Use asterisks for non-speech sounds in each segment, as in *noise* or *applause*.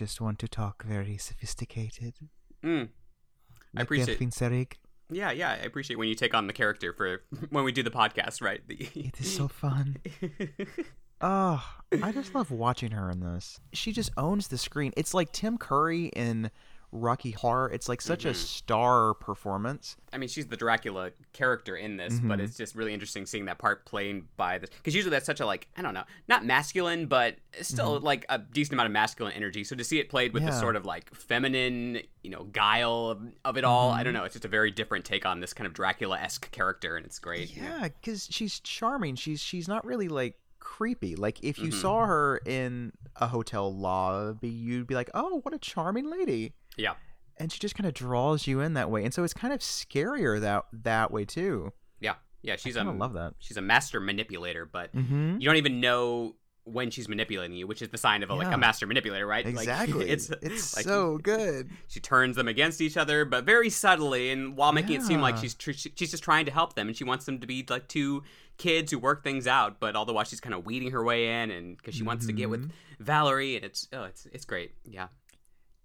Just want to talk very sophisticated. Mm. I appreciate- Seyrig. Yeah, yeah, I appreciate when you take on the character for *laughs* when we do the podcast, right? The- *laughs* It is so fun. Oh, *laughs* I just love watching her in this. She just owns the screen. It's like Tim Curry in Rocky Horror. It's like such a star performance. I mean, she's the Dracula character in this, Mm-hmm. but it's just really interesting seeing that part played by this because usually that's such a like I don't know, not masculine, but still like a decent amount of masculine energy. So to see it played with the Mm-hmm. Sort of like feminine, you know, guile of, of it all, Mm-hmm. I don't know. It's just a very different take on this kind of Dracula esque character, and it's great. Yeah, because she's charming. She's she's not really like creepy. Like if you Mhm. saw her in a hotel lobby, you'd be like, "Oh, what a charming lady." Yeah, And she just kind of draws you in that way, and so it's kind of scarier that that way too. yeah, yeah. She's I a love that. she's a master manipulator, but Mm-hmm. you don't even know when she's manipulating you, which is the sign of a, like a master manipulator, right? Like, *laughs* Exactly. it's it's like, so good. *laughs* she turns them against each other, but very subtly, and while making it seem like she's tr- she's just trying to help them, and she wants them to be like two kids who work things out. But all the while, she's kind of weeding her way in, and because she wants to get with Mm-hmm. Valerie, and it's oh, it's it's great. Yeah,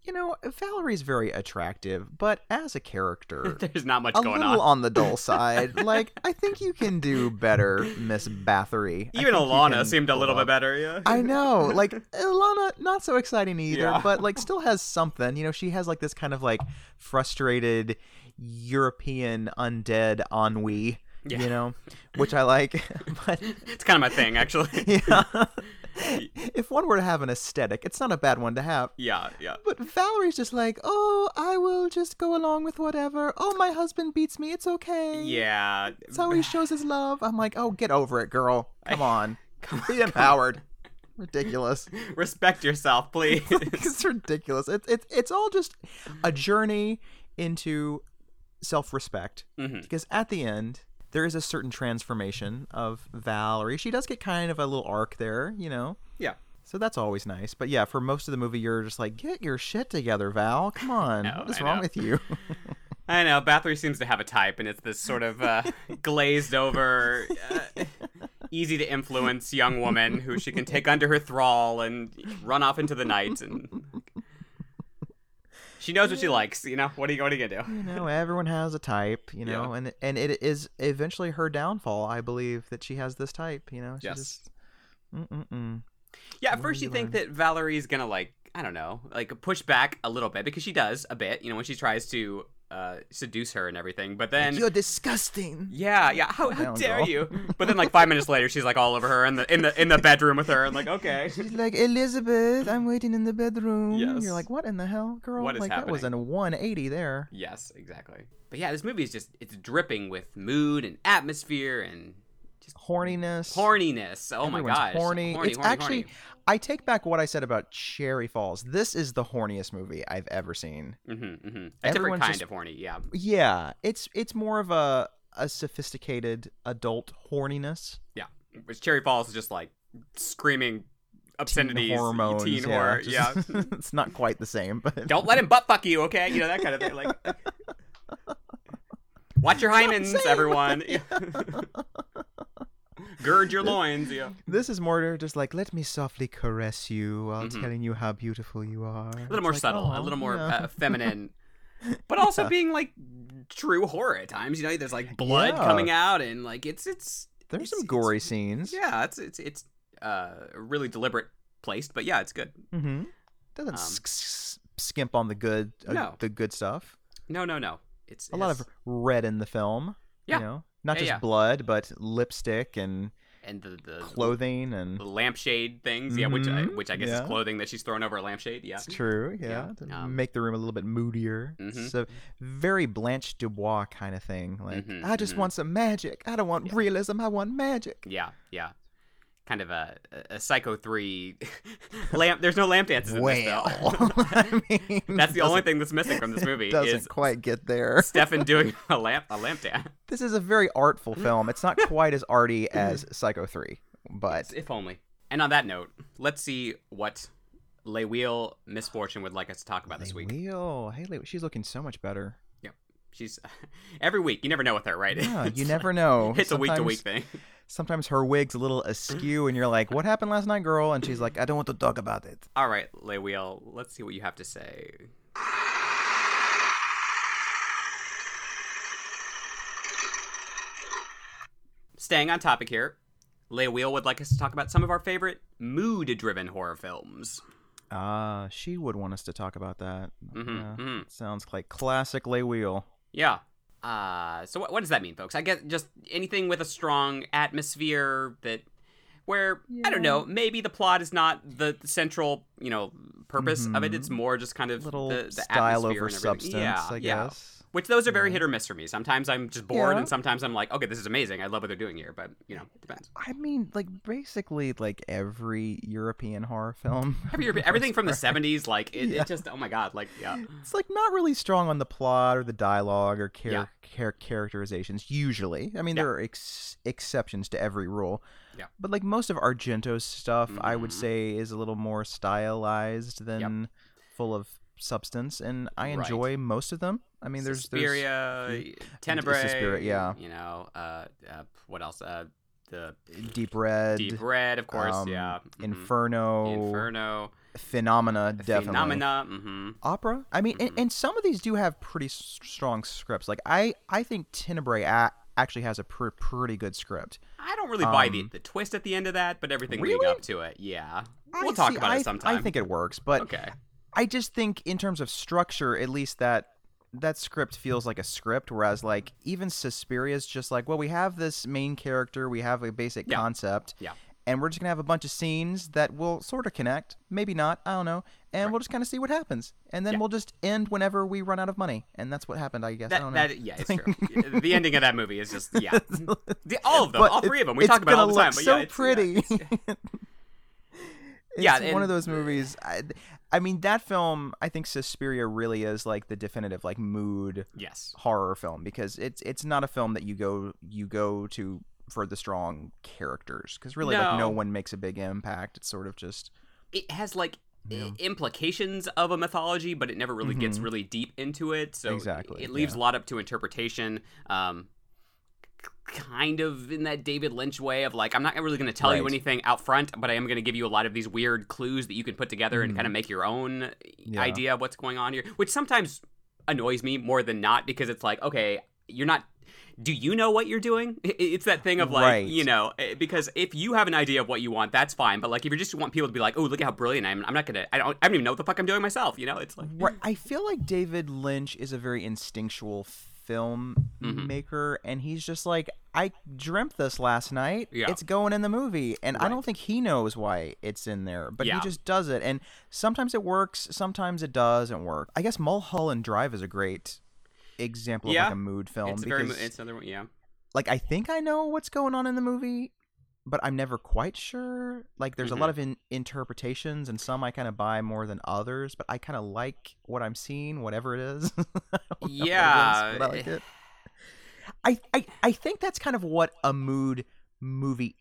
You know, Valerie's very attractive, but as a character, *laughs* there's not much a going little on. on. the dull *laughs* side. like, I think you can do better, Miss Bathory. Even Alana seemed a little bit better. Yeah, I know, *laughs* like Ilana, not so exciting either, Yeah. but like still has something. You know, she has like this kind of like frustrated European undead ennui. Yeah. You know, which I like. but it's kind of my thing, actually. yeah, *laughs* if one were to have an aesthetic, it's not a bad one to have. yeah, yeah. But Valerie's just like, oh, I will just go along with whatever. Oh, my husband beats me. It's okay. Yeah, That's how he *sighs* shows his love. I'm like, oh, get over it, girl. Come *laughs* on. Come Be empowered. Ridiculous. *laughs* respect yourself, please. it's ridiculous. It's it's it's all just a journey into self-respect. Mhm. Because at the end, there is a certain transformation of Valerie. She does get kind of a little arc there, you know. Yeah. So that's always nice. But yeah, for most of the movie, you're just like, get your shit together, Val. Come on. *laughs* know, what is I wrong know. with you? *laughs* I know Bathory seems to have a type, and it's this sort of uh, *laughs* glazed over, uh, easy to influence young woman who she can take under her thrall and run off into the night. And she knows what she likes. You know what are you, what are you gonna do? you know, everyone has a type, you know, Yeah. and and it is eventually her downfall. I believe that she has this type. You know, she Yes. just. Mm-mm-mm. Yeah, at What first you you think that Valerie's gonna like I don't know, like push back a little bit because she does a bit. You know when she tries to uh, seduce her and everything, but then. You're disgusting. yeah, yeah. How, how dare girl. you? But then, like five minutes later, she's like all over her in the in the in the bedroom with her, and like, okay, *laughs* She's like, Elizabeth, I'm waiting in the bedroom. Yes. You're like, what in the hell, girl? What is like that was in a 180 there. Yes, exactly. But yeah, this movie is just it's dripping with mood and atmosphere and Horniness. horniness. Oh my Everyone's gosh. horny. horny it's horny, actually, horny. I take back what I said about Cherry Falls. This is the horniest movie I've ever seen. Mhm, mhm. a different kind just- of horny. Yeah. Yeah, it's it's more of a a sophisticated adult horniness. Yeah. Which Cherry Falls is just like screaming obscenities, teen hormones. teen yeah, horror. Yeah. *laughs* it's not quite the same, but Don't let him butt fuck you, okay? You know that kind of thing. Like, *laughs* watch your *laughs* hymens, same. everyone. *laughs* *laughs* Gird your loins. Yeah. this is more just like let me softly caress you while Mhm. telling you how beautiful you are. A little more subtle, a little more uh, feminine, but also Yeah. being like true horror at times. You know, there's like blood Yeah. coming out, and like it's it's There's it's- some it's- gory scenes. Yeah, it's it's it's uh really deliberate placed, but yeah, it's good. Mm-hmm. Doesn't Um, s- s- skimp on the good, uh, No. the good stuff. No, no, no. It's A lot of red in the film. Yeah. You know, not Yeah, just yeah. blood, but lipstick and and the the clothing and. the lampshade things. Yeah, which I, Mhm, which I guess yeah. is clothing that she's thrown over a lampshade. Yeah. It's true, yeah. Um, make the room a little bit moodier. Mhm. So very Blanche Dubois kind of thing. Like, Mhm, I just mhm. want some magic. I don't want realism. I want magic. Yeah, yeah. Kind of a, a Psycho three *laughs* lamp. There's no lamp dances in Well, this though. *laughs* I *laughs* mean, That's the only thing that's missing from this movie Doesn't is quite get there. Stefan doing a lamp a lamp dance. This is a very artful film. It's not quite as arty as Psycho 3, but If only. And on that note, let's see what Le Wheel Misfortune would like us to talk about this week. Wheel. Hey, Leo, she's looking so much better. Yep. She's every week. You never know with her, right? Yeah, you never know. It's a week to week thing. Sometimes her wig's a little askew, and you're like, "What happened last night, girl?" And she's like, "I don't want to talk about it." All right, Le Wheel. Let's see what you have to say. Staying on topic here, Le Wheel would like us to talk about some of our favorite mood-driven horror films. Ah, she would want us to talk about that. Mhm, Yeah, mhm. Sounds like classic Lay Wheel. Yeah. Uh, so what, what does that mean, folks? I guess just anything with a strong atmosphere that, where I don't know, maybe the plot is not the central, you know, purpose of it. It's more just kind of Mm-hmm. Little the, the style atmosphere over substance, yeah, I yeah. guess. Which those are very hit or miss for me. Sometimes I'm just bored, Yeah. and sometimes I'm like, okay, this is amazing. I love what they're doing here, but you know, it depends. I mean, like basically, like every European horror film. *laughs* Every, everything from the '70s, like it, Yeah. it just, oh my god, like yeah, it's like not really strong on the plot or the dialogue or char- Yeah. char- characterizations usually i mean there are ex- exceptions to every rule Yeah. but like most of argento's stuff i would Mhm. say is a little more stylized than full of substance and i Right. enjoy most of them i mean there's there's Suspiria, Tenebrae, Suspiria, yeah. You know, uh, uh, what else? Uh, the deep red Deep Red, of course, um, yeah. mhm. inferno Inferno, phenomena definitely Phenomena. Mm-hmm. opera i mean and, and some of these do have pretty s- strong scripts like i i think tenebrae a- actually has a pr- pretty good script I don't really buy the, Um, the twist at the end of that, but everything leading Really? up to it, yeah. We'll talk see- about I, it sometime. I think it works, but okay. I just think in terms of structure, at least that that script feels like a script, whereas like even Suspiria is just like, well, we have this main character, we have a basic Yeah. concept, Yeah. and we're just gonna have a bunch of scenes that will sort of connect, maybe not, I don't know, and we'll just kind of see what happens, and then Yeah. we'll just end whenever we run out of money, and that's what happened, I guess. I That, don't know. that yeah, it's true. *laughs* the ending of that movie is just yeah. *laughs* The, all of them, But all three of them. We talk about it all the time, so yeah, it's, yeah, pretty. it's- *laughs* It's Yeah, one of those movies. I, I mean, that film. I think Suspiria really is like the definitive like mood yes. horror film because it's it's not a film that you go you go to for the strong characters because really like no No. one makes a big impact. It's sort of just It has like i- implications of a mythology, but it never really gets really deep into it. So Mm-hmm. Exactly, it leaves yeah. a lot up to interpretation. Um, kind of in that David Lynch way of like, I'm not really going to tell you anything out front, but I am going to give you a lot of these weird clues that you can put together and kind of make your own Mm-hmm. Yeah. idea of what's going on here, which sometimes annoys me more than not because it's like, okay, you're not. Do you know what you're doing? *laughs* It's that thing of like, Right. you know, eh, because if you have an idea of what you want, that's fine. But like, if you just want people to be like, oh, look at how brilliant I am, I'm not gonna, I don't, I don't even know what the fuck I'm doing myself. You know, it's like, Right. I feel like David Lynch is a very instinctual filmmaker, Mm-hmm. and he's just like, I dreamt this last night. Yeah. It's going in the movie, and I don't think he knows why it's in there, but Yeah. he just does it. And sometimes it works, sometimes it doesn't work. I guess Mulholland Drive is a great example of like a mood film it's because, very, it's another one, yeah. like, I think I know what's going on in the movie. But I'm never quite sure. Like, there's a lot Mm-hmm. of in- interpretations, and some I kind of buy more than others. But I kind of like what I'm seeing, whatever it is. *laughs* I don't know what it is, Yeah, I like it. I, I I think that's kind of what a mood movie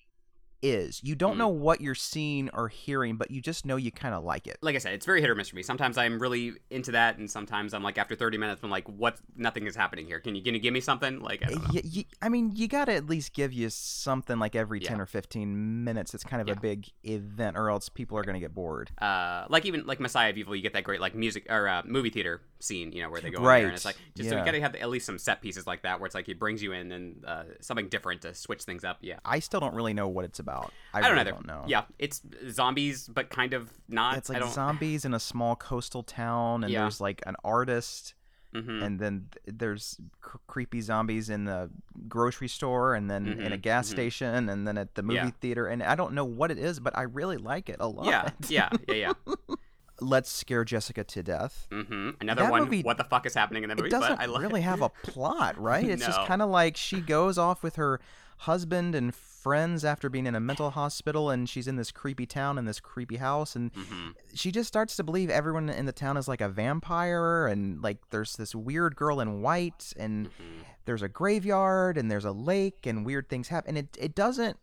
is. You don't Mm. know what you're seeing or hearing, but you just know you kind of like it. Like I said, it's very hit or miss for me. Sometimes I'm really into that, and sometimes I'm like, after 30 minutes, I'm like, what? Nothing is happening here. Can you, can you give me something? Like, I don't know. Y- y- I mean, you got to at least give you something like every 10 Yeah. or 15 minutes. It's kind of Yeah. a big event, or else people are going to get bored. uh, like even like Messiah of Evil, you get that great like music or uh, movie theater scene, you know, where they go in Right, there, and it's like just so you gotta have at least some set pieces like that, where it's like it brings you in and uh, something different to switch things up. Yeah, I still don't really know what it's about. I, I, don't really either. don't know. Yeah, it's zombies, but kind of not. It's like zombies in a small coastal town, and Yeah. there's like an artist, Mhm. and then th- there's cr- creepy zombies in the grocery store, and then in a Mhm, gas mhm. station, and then at the movie Yeah. theater. And I don't know what it is, but I really like it a lot. Yeah, yeah, yeah, yeah. *laughs* Let's scare Jessica to death. hmm Another That one. movie- what the fuck is happening in the movie? It doesn't but I love really have a *laughs* plot, right? It's just kind of like she goes off with her husband and friends after being in a mental hospital, and she's in this creepy town in this creepy house, and hmm she just starts to believe everyone in the town is like a vampire, and like there's this weird girl in white, and hmm there's a graveyard, and there's a lake, and weird things happen, and it it doesn't.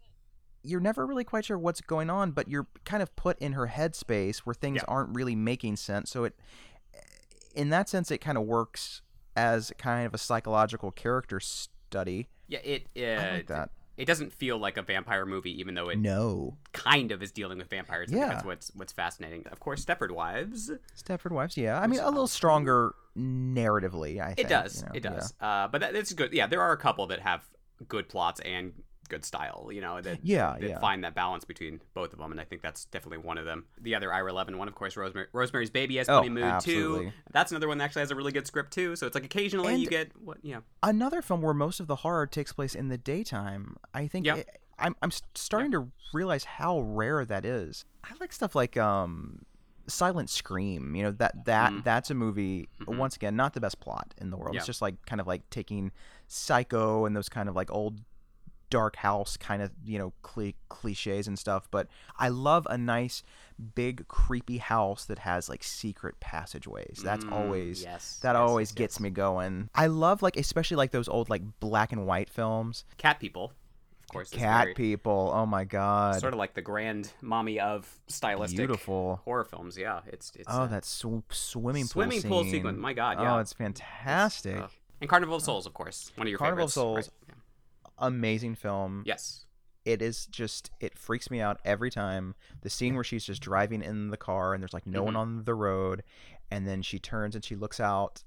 You're never really quite sure what's going on, but you're kind of put in her headspace where things Yeah. aren't really making sense. So it, in that sense, it kind of works as kind of a psychological character study. Yeah, it uh, I like that. It doesn't feel like a vampire movie, even though it No, kind of is dealing with vampires. Yeah. that's what's what's fascinating. Of course, Stepford Wives. Stepford Wives. Yeah, I mean a little stronger narratively. I think It does. you know, it yeah. does. Uh, but that, it's good. Yeah, there are a couple that have good plots and good style. You know that Yeah, that yeah. find that balance between both of them, and I think that's definitely one of them. The other Ira Levin one, of course, Rosemary, Rosemary's Baby has Oh, funny mood absolutely. too. That's another one that actually has a really good script too. So it's like occasionally you get what yeah. Another film where most of the horror takes place in the daytime. I think Yeah. it- I'm I'm starting to realize how rare that is. I like stuff like um Silent Scream. You know that that Mm. that's a movie. Mhm. Once again, not the best plot in the world. Yeah. It's just like kind of like taking Psycho and those kind of like old dark house kind of you know cli- cliches and stuff but i love a nice big creepy house that has like secret passageways that's Mm, always yes, that yes, always yes, gets me going i love like especially like those old like black and white films Cat People, of course. cat very- people oh my god Sort of like the grand mommy of stylistic beautiful horror films. Yeah, it's it's oh uh, that sw- swimming pool swimming pool sequence. My God, oh yeah, it's fantastic uh, and Carnival of Souls, of course, one of your Carnival of favorites. Souls. Amazing film Yes. it is just it freaks me out every time the scene where she's just driving in the car and there's like no one Mhm. on the road and then she turns and she looks out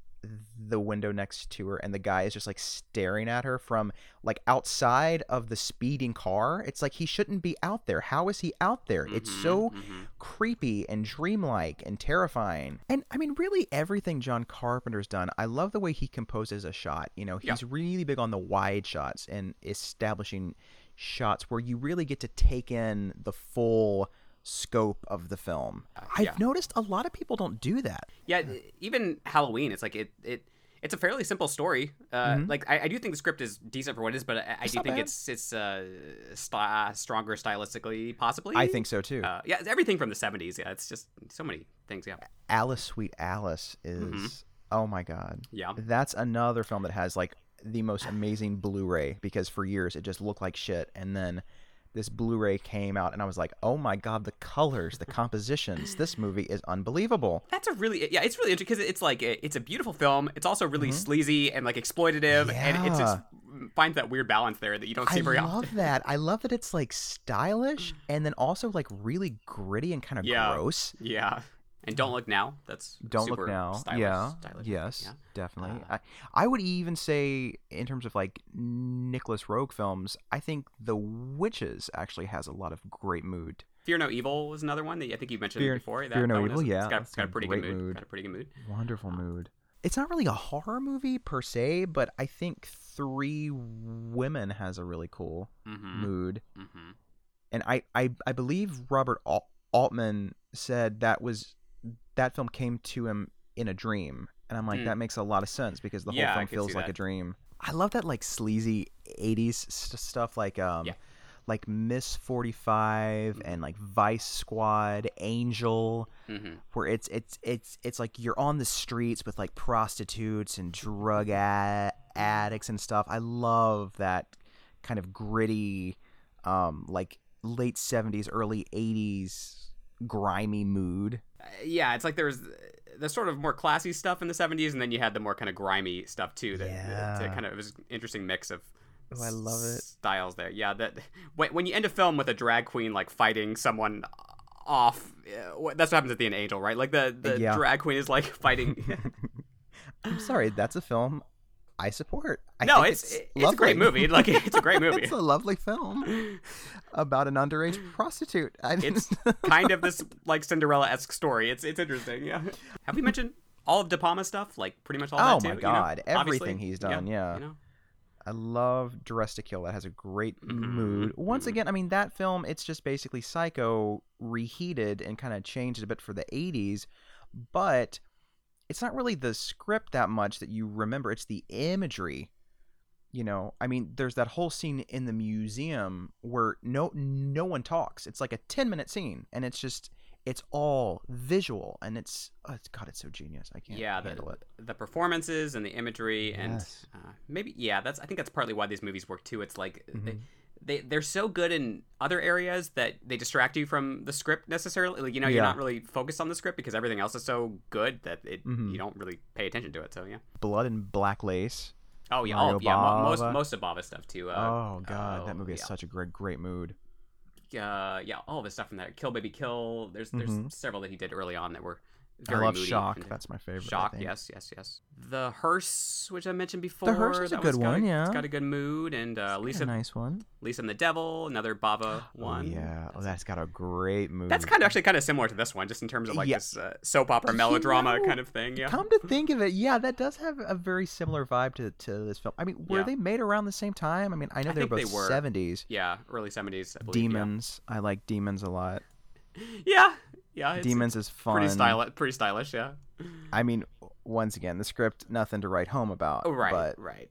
the window next to her and the guy is just like staring at her from like outside of the speeding car it's like he shouldn't be out there how is he out there it's Mhm, so mhm. creepy and dreamlike and terrifying. And I mean, really, everything John Carpenter's done, I love the way he composes a shot. You know, he's Yeah. really big on the wide shots and establishing shots where you really get to take in the full scope of the film. I've Uh, yeah. noticed a lot of people don't do that. Yeah, even Halloween, it's like it it it's a fairly simple story. Uh, Mhm. Like I, I do think the script is decent for what it is, but I, I do think bad. it's it's uh, st- stronger stylistically, possibly. I think so too. Uh, yeah, it's everything from the '70s. Yeah, it's just so many things. Yeah, Alice Sweet Alice is, Mhm. oh my God. yeah. That's another film that has like the most amazing Blu-ray because for years it just looked like shit, and then this Blu-ray came out, and I was like, "Oh my god, the colors, the compositions! This movie is unbelievable." That's a really yeah. It's really interesting because it's like it's a beautiful film. It's also really mm-hmm. sleazy and like exploitative, and it just finds that weird balance there that you don't see I very often. I love that. I love that it's like stylish *sighs* and then also like really gritty and kind of Yeah. gross. Yeah, and don't look now. That's Don't look now. Stylish, yeah. stylish, yes. yeah. Definitely. Uh, I, I would even say, in terms of like Nicolas Roeg films, I think The Witches actually has a lot of great mood. Fear No Evil was another one that I think you mentioned Fear- before. That, Fear No that Evil, is- yeah, it's got, it's got a pretty good mood. mood. Got a pretty good mood. Wonderful mood. It's not really a horror movie per se, but I think Three Women has a really cool Mm-hmm. mood. Mm-hmm. And I, I, I believe Robert Altman said that was that film came to him in a dream. And I'm like, Hmm. that makes a lot of sense because the Yeah, whole film feels like a dream. I love that like sleazy 80s st- stuff like um Yeah. like Miss 45 and like Vice Squad, Angel Mm-hmm. where it's it's it's it's like you're on the streets with like prostitutes and drug a- addicts and stuff. I love that kind of gritty um like late 70s early 80s grimy mood. Uh, yeah, it's like there was the sort of more classy stuff in the 70s, and then you had the more kind of grimy stuff too. That, that Yeah. kind of it was an interesting mix of. Oh, I love it. Styles there, yeah. That when, when you end a film with a drag queen like fighting someone off, uh, that's what happens at the end, of Angel, right? Like the the Yeah. drag queen is like fighting. *laughs* I'm sorry, that's a film I support. I no, think it's it's, it's, a great movie. Like *laughs* it's a great movie. it's a lovely film about an underage *laughs* prostitute. I it's *laughs* kind of this like Cinderella esque story. It's it's interesting. Yeah. Have we mentioned all of De Palma stuff? Like pretty much all Oh that too. my you know? God, Obviously, everything he's done, yeah. You know? I love Dressed to Kill. That has a great Mhm, mood. Once mhm. again, I mean that film. It's just basically Psycho reheated and kind of changed a bit for the '80s, but it's not really the script that much that you remember. It's the imagery you know, I mean, there's that whole scene in the museum where no no one talks. It's like a 10 minute scene, and it's just it's all visual, and it's oh, it's God, it's so genius. I can't yeah, the, it. the performances and the imagery and uh, maybe yeah, that's I think that's partly why these movies work too. It's like they, Mhm. They they're so good in other areas that they distract you from the script necessarily. Like you know, you're Yeah. not really focused on the script because everything else is so good that it Mhm. you don't really pay attention to it. So yeah. Blood and Black Lace. Oh yeah, Mario oh yeah, mo- most most of Bava's stuff too. Uh, oh God, uh, that movie is yeah. such a great great mood. uh, yeah, all of his stuff from there. Kill Baby Kill. There's there's Mhm. several that he did early on that were very I love moody Shock. and- That's my favorite. Shock, yes, yes, yes. The Hearse, which I mentioned before. The Hearse is a good one, It's yeah. It's got a good mood, and uh, It's Lisa, a nice one. Lisa and the Devil, another Bava *gasps* one. Oh, yeah, oh, that's got a great mood. That's kind of actually kind of similar to this one, just in terms of like Yeah. this uh, soap opera You melodrama know, kind of thing. Yeah. Come to think of it, yeah, that does have a very similar vibe to, to this film. I mean, were Yeah. they made around the same time? I mean, I know I they were think they both 70s. Yeah, early seventies. Demons. I like Demons a lot. *laughs* Yeah, yeah. It's, Demons is fun. Pretty stylish. Pretty stylish. Yeah. I mean, once again, the script, nothing to write home about. Oh, right. But, right.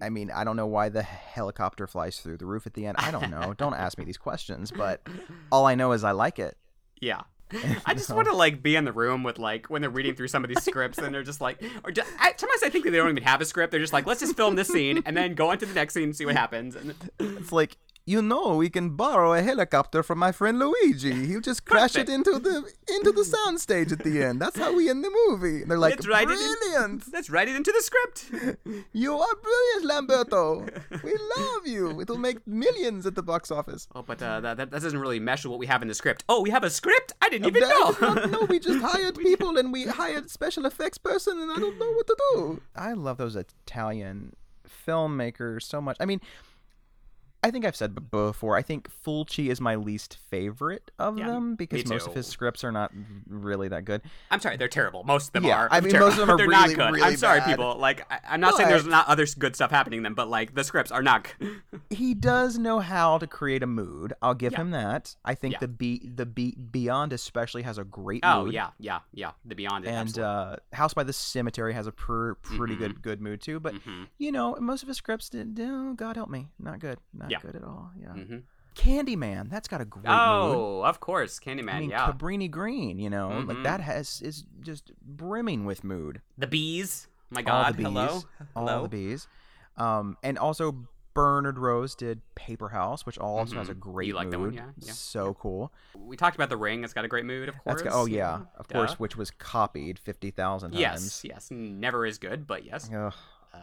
I mean, I don't know why the helicopter flies through the roof at the end. I don't know. don't ask me these questions. But *laughs* all I know is I like it. Yeah. *laughs* I just want to like be in the room with like when they're reading through some of these scripts and they're just like, or just, I, sometimes I think that they don't even have a script. They're just like, let's just film this scene and then go on to the next scene and see what happens. And It's like, you know, we can borrow a helicopter from my friend Luigi. He'll just *laughs* crash Perfect. it into the into the soundstage at the end. That's how we end the movie. And they're like, Let's write it in- let's write it into the script. *laughs* You are brilliant, Lamberto. We *laughs* love you. It'll make millions at the box office. Oh, but uh, that, that that doesn't really mesh with what we have in the script. Oh, we have a script? I didn't even I know. no. We just hired people and we hired special effects person and I don't know what to do. I love those Italian filmmakers so much. I mean, I think I've said b- before. I think Fulci is my least favorite of Yeah, them because most of his scripts are not really that good. I'm sorry, they're terrible. Most of them Yeah, are. I mean, terrible. most of them *laughs* are they're really, not good. really I'm sorry, bad. people. Like, I, I'm not saying there's not other good stuff happening in them, but like the scripts are not. *laughs* He does know how to create a mood. I'll give Yeah. him that. I think Yeah. the be the be Beyond especially has a great Oh mood. yeah, yeah, yeah. The Beyond is And uh, House by the Cemetery has a pr- pretty Mhm. good good mood too. But hmm you know, most of his scripts did. Oh, God help me, not good, not Yeah. good at all. Yeah. hmm Candyman, that's got a great mood. Oh, of course, Candyman. I mean, yeah, Cabrini Green, you know, like Mhm. that has is just brimming with mood. the bees. My All God, the bees, hello, hello. all the bees, um, and also Bernard Rose did Paper House, which also has a Mhm. great You like mood. that one, yeah, yeah. So cool. We talked about the ring. It's got a great mood, of course. That's got, oh yeah, of Duh. course, which was copied fifty thousand times. Yes, yes. Never is good, but yes. Ugh. Uh,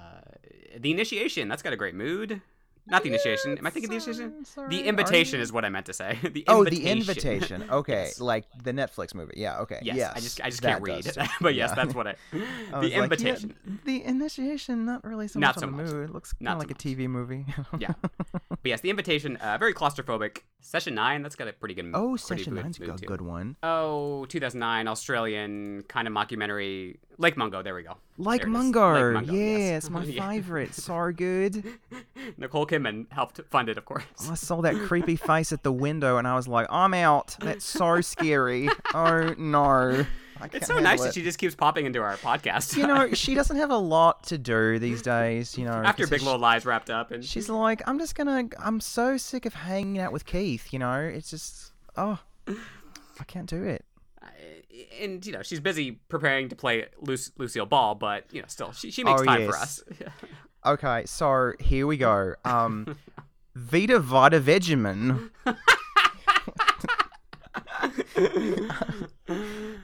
the initiation. That's got a great mood. Not the initiation. Am I thinking the initiation? The invitation is what I meant to say. *laughs* the Oh, invitation. the invitation. *laughs* Okay, Yes. like the Netflix movie. Yeah. Okay. Yes, Yes. I just I just can't read, does. *laughs* but yes, Yeah. that's what I. I the was like, yeah, invitation. the initiation, not really so Not much so on the much. mood. It looks kind Not of so like a TV movie. Yeah. But yes, the invitation. Uh, very claustrophobic. Session nine. That's got a pretty good. oh, pretty Session good Nine's mood, a too. good one. Oh, 2009 Australian kind of mockumentary. Lake Mungo. There we go. Like There. Mungo. Lake Mungo, yeah, yes. it's my *laughs* Yeah. favorite. *laughs* So good. Nicole Kidman helped fund it, of course. I saw that creepy face at the window and I was like, I'm out. That's so *laughs* scary. Oh no. It's so nice it. that she just keeps popping into our podcast. You know, she doesn't have a lot to do these days, you know. after Big Little Lies wrapped up, and She's like, I'm just gonna. I'm so sick of hanging out with Keith. You know, it's just, oh, I can't do it. Uh, and you know she's busy preparing to play Luc- Lucille Ball, but you know still she, she makes Oh, time for us. *laughs* Okay, so here we go. Um, *laughs* Vita Vita Vegemin.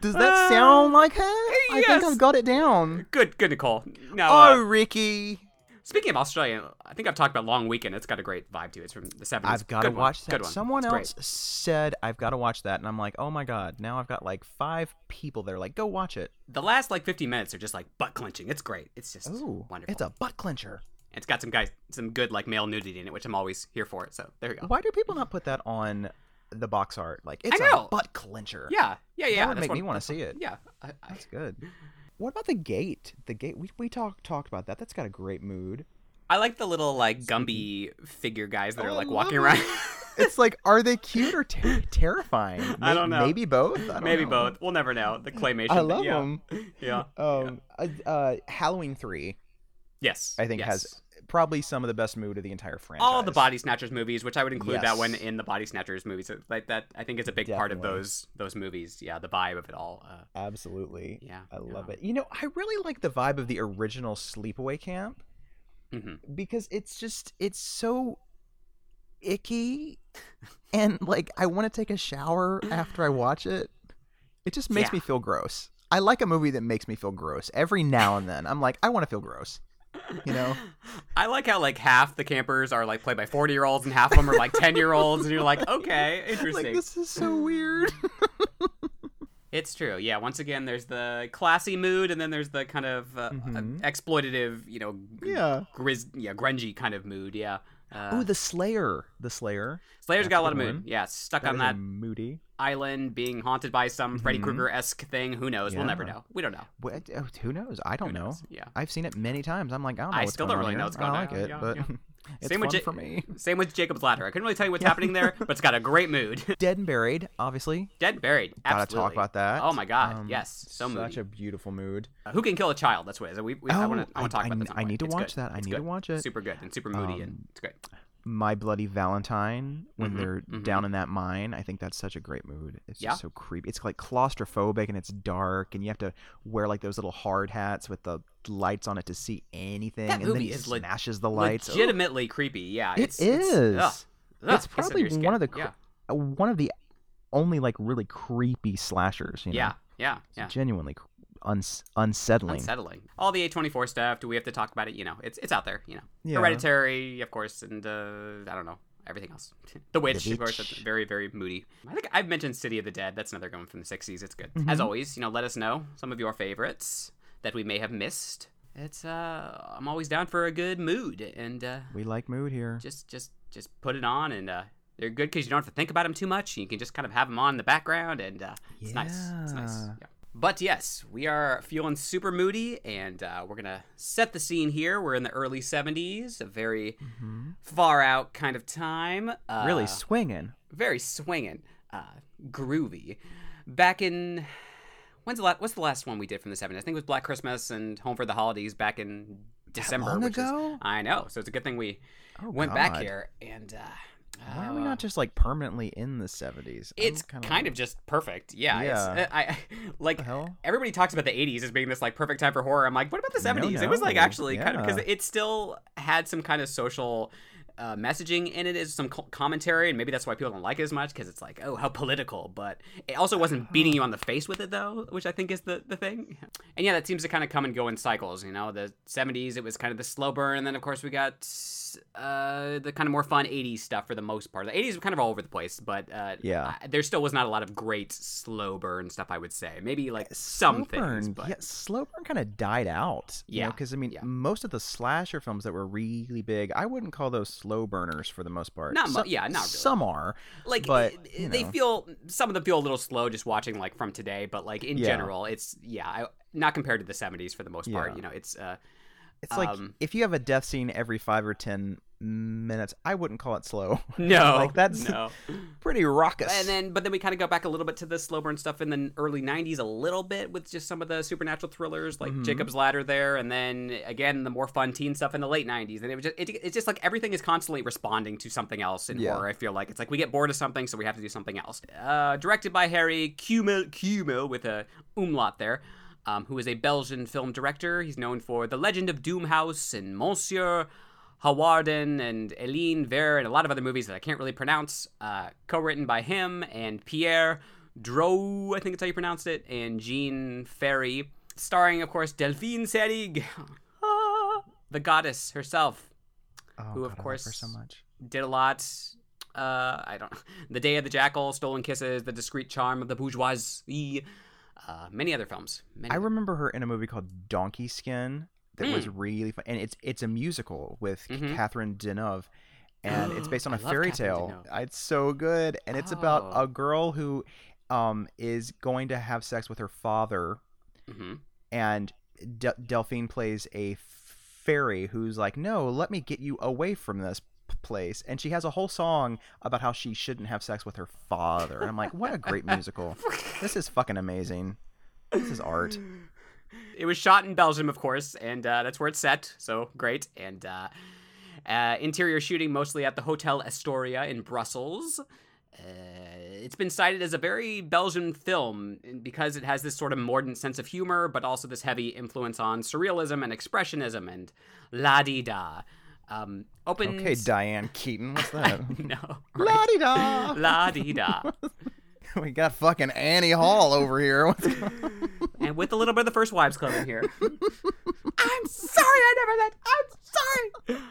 Does that sound like her? I think. I've got it down. good, good Nicole. Now, Oh, uh, Ricky. Speaking of Australia, I think I've talked about Long Weekend. It's got a great vibe to it. It's from the seventies. I've got to watch that. Someone It's great. else said I've got to watch that, and I'm like, oh my god! Now I've got like five people that are like, go watch it. The last like 50 minutes are just like butt clenching. It's great. It's just Ooh, wonderful. it's a butt clencher. It's got some guys, some good like male nudity in it, which I'm always here for. So there you go. Why do people not put that on the box art? Like, it's a butt clencher. Yeah, yeah, yeah. that would that's make what- me want to see it. Yeah, I, I, That's good. What about the gate? The gate we we talked talked about that. That's got a great mood. I like the little like Gumby figure guys that Oh, are like walking around. *laughs* It's like, are they cute or ter- terrifying? *laughs* I don't know. Maybe both. I don't Maybe know. both. We'll never know. The claymation. I love yeah. them. Yeah. Um, uh, uh, Halloween three, Yes. I think yes. has probably some of the best mood of the entire franchise. all the Body Snatchers movies, which I would include that one in the Body Snatchers movies. Like that, I think is a big part of those those movies. Yeah, the vibe of it all. Uh, Absolutely. Yeah, I love yeah. it. You know, I really like the vibe of the original Sleepaway Camp mhm. because it's just it's so icky *laughs* and like I want to take a shower after I watch it. It just makes Yeah. me feel gross. I like a movie that makes me feel gross. Every now and then I'm like I want to feel gross. You know? *laughs* I like how like half the campers are like played by forty year olds and half of them are like ten year olds, and you're like, okay, *laughs* interesting. like this is so weird. *laughs* It's true. Yeah. Once again, there's the classy mood, and then there's the kind of uh, Mhm. exploitative, you know, yeah. grizz, yeah, grungy kind of mood. Yeah. Uh, Oh, the Slayer. The Slayer. Slayer's that's got a lot of mood. one. Yeah, stuck That on that moody. island, being haunted by some Freddy Mhm. Krueger esque thing. Who knows? We'll never know. We don't know. What, oh, who knows? I don't Who know. knows? Yeah. I've seen it many times. I'm like, I don't know I still don't on really know what's going I on. like it, Yeah, but yeah. *laughs* it's Same with for me. *laughs* Same with Jacob's Ladder. I couldn't really tell you what's happening there, but it's got a great mood. *laughs* Dead and Buried, obviously. Dead and buried. Gotta talk about that. Oh my god. Um, yes. So Such moody. a beautiful mood. Uh, Who can kill a child? That's what it is. We, we, I Oh, want to. I want to talk I- about I- this. I need to It's watch good. that. I It's need to watch it. Super good and super moody and Um, it's great. My Bloody Valentine, when Mhm, they're mhm. down in that mine, I think that's such a great mood. It's Yeah. just so creepy. It's like claustrophobic and it's dark, and you have to wear like those little hard hats with the lights on it to see anything. That and then movie he is le- the lights. Legitimately creepy. Yeah. It it's, It's, ugh, ugh, It's probably one of the yeah. uh, one of the only like really creepy slashers. You know? Yeah. Yeah. It's Yeah. genuinely cr- uns- unsettling. Unsettling. All the A24 stuff. Do we have to talk about it? You know, it's it's out there. You know, Yeah. Hereditary, of course, and uh, I don't know everything else. *laughs* the Witch, of course, that's very very moody. I think I've mentioned City of the Dead. That's another one from the '60s. It's good. Mm-hmm. As always, you know, let us know some of your favorites that we may have missed. It's uh, I'm always down for a good mood, and uh, We like mood here. just just just put it on and uh they're good because you don't have to think about them too much you can just kind of have them on in the background and uh it's nice it's nice Yeah. But yes we are feeling super moody and uh, we're gonna set the scene here we're in the early 70s a very far out kind of time uh, Mm-hmm. really swinging. very swinging uh groovy back in when's the last what's the last one we did from the 70s i think it was black christmas and home for the holidays back in december long which is- ago? i know so it's a good thing we Oh, went back here and uh Why are we uh, not just like permanently in the 70s? I'm it's kind like, of just perfect yeah, Yeah. It's, I, I *laughs* like hell? everybody talks about the 80s as being this like perfect time for horror i'm like what about the No, 70s it was like no. actually kind of because it still had some kind of social uh, messaging in it is some co- commentary and maybe that's why people don't like it as much because it's like oh how political but it also wasn't beating you on the face with it though which i think is the, the thing *laughs* and yeah that seems to kind of come and go in cycles you know the 70s it was kind of the slow burn and then of course we got uh, the kind of more fun 80s stuff for the most part the 80s were kind of all over the place but uh, Yeah. I- there still was not a lot of great slow burn stuff i would say maybe like some Slow things but yeah, slow burn kind of died out. Yeah, because I mean, yeah. most of the slasher films that were really big, I wouldn't call those slow burners for the most part. Not Some- yeah, not really. Some are, like but, they feel some of them feel a little slow just watching like from today but like in Yeah. general it's yeah I, not compared to the 70s for the most part Yeah. you know it's uh It's like Um, if you have a death scene every five or ten minutes, I wouldn't call it slow. *laughs* no like that's no *laughs* pretty raucous. and then but then we kind of go back a little bit to the slow burn stuff in the early 90s a little bit with just some of the supernatural thrillers like Mhm. jacob's ladder there and then again the more fun teen stuff in the late 90s and it was just it, it's just like everything is constantly responding to something else in Yeah. horror i feel like it's like we get bored of something so we have to do something else uh, directed by harry Kumel, Kumel with a umlaut there um, who is a belgian film director he's known for the legend of doomhouse and monsieur Hawarden and Eline Vere and a lot of other movies that I can't really pronounce. Uh, co-written by him and Pierre Dro, I think that's how you pronounced it, and Jean Ferry. Starring, of course, Delphine Seyrig, Ah, *laughs* the goddess herself, oh, who, of God, her course, so did a lot. Uh, I don't. The Day of the Jackal, Stolen Kisses, The Discreet Charm of the Bourgeoisie, uh, many other films. Many I remember her in a movie called Donkey Skin that was Hmm. really fun, and it's it's a musical with Mhm. Catherine Deneuve, and it's based on a *gasps* fairy tale. It's so good, and it's about Oh. a girl who um is going to have sex with her father, hmm and De- Delphine plays a fairy who's like, "No, let me get you away from this." place and she has a whole song about how she shouldn't have sex with her father and i'm like what a great *laughs* musical this is fucking amazing this is art *laughs* It was shot in Belgium, of course, and uh, that's where it's set. So great. And uh, Uh, interior shooting mostly at the Hotel Astoria in Brussels. Uh, it's been cited as a very Belgian film because it has this sort of mordant sense of humor, but also this heavy influence on surrealism and expressionism and la di da. Um, opens. Okay, Diane Keaton, what's that? *laughs* no. La di da. La di da. *laughs* *laughs* we got fucking Annie Hall over here. *laughs* What's going on? and with a little bit of the First Wives Club in here. *laughs* I'm sorry I never that. I'm sorry.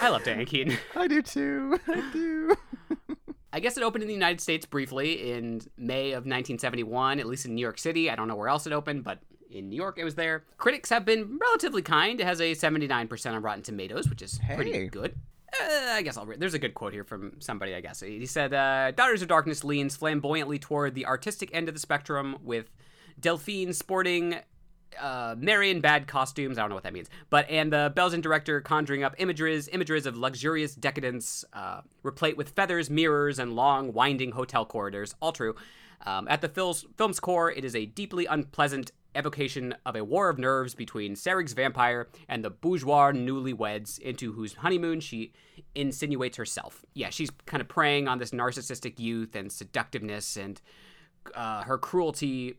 I love Diane Keaton. I do too. I do. I guess it opened in the United States briefly in May of 1971, at least in New York City. I don't know where else it opened, but in New York it was there. Critics have been relatively kind. It has a 79% on Rotten Tomatoes, which is Hey. pretty good. Uh, I guess I'll read. There's a good quote here from somebody, I guess. He said, uh, Daughters of Darkness leans flamboyantly toward the artistic end of the spectrum, with Delphine sporting uh, and bad costumes. I don't know what that means, but and the Belgian director conjuring up images, images of luxurious decadence, uh, replete with feathers, mirrors, and long, winding hotel corridors. All true. Um, at the film's, film's core, it is a deeply unpleasant evocation of a war of nerves between Seyrig's vampire and the bourgeois newlyweds into whose honeymoon she insinuates herself. Yeah, she's kind of preying on this narcissistic youth and seductiveness, and uh, her cruelty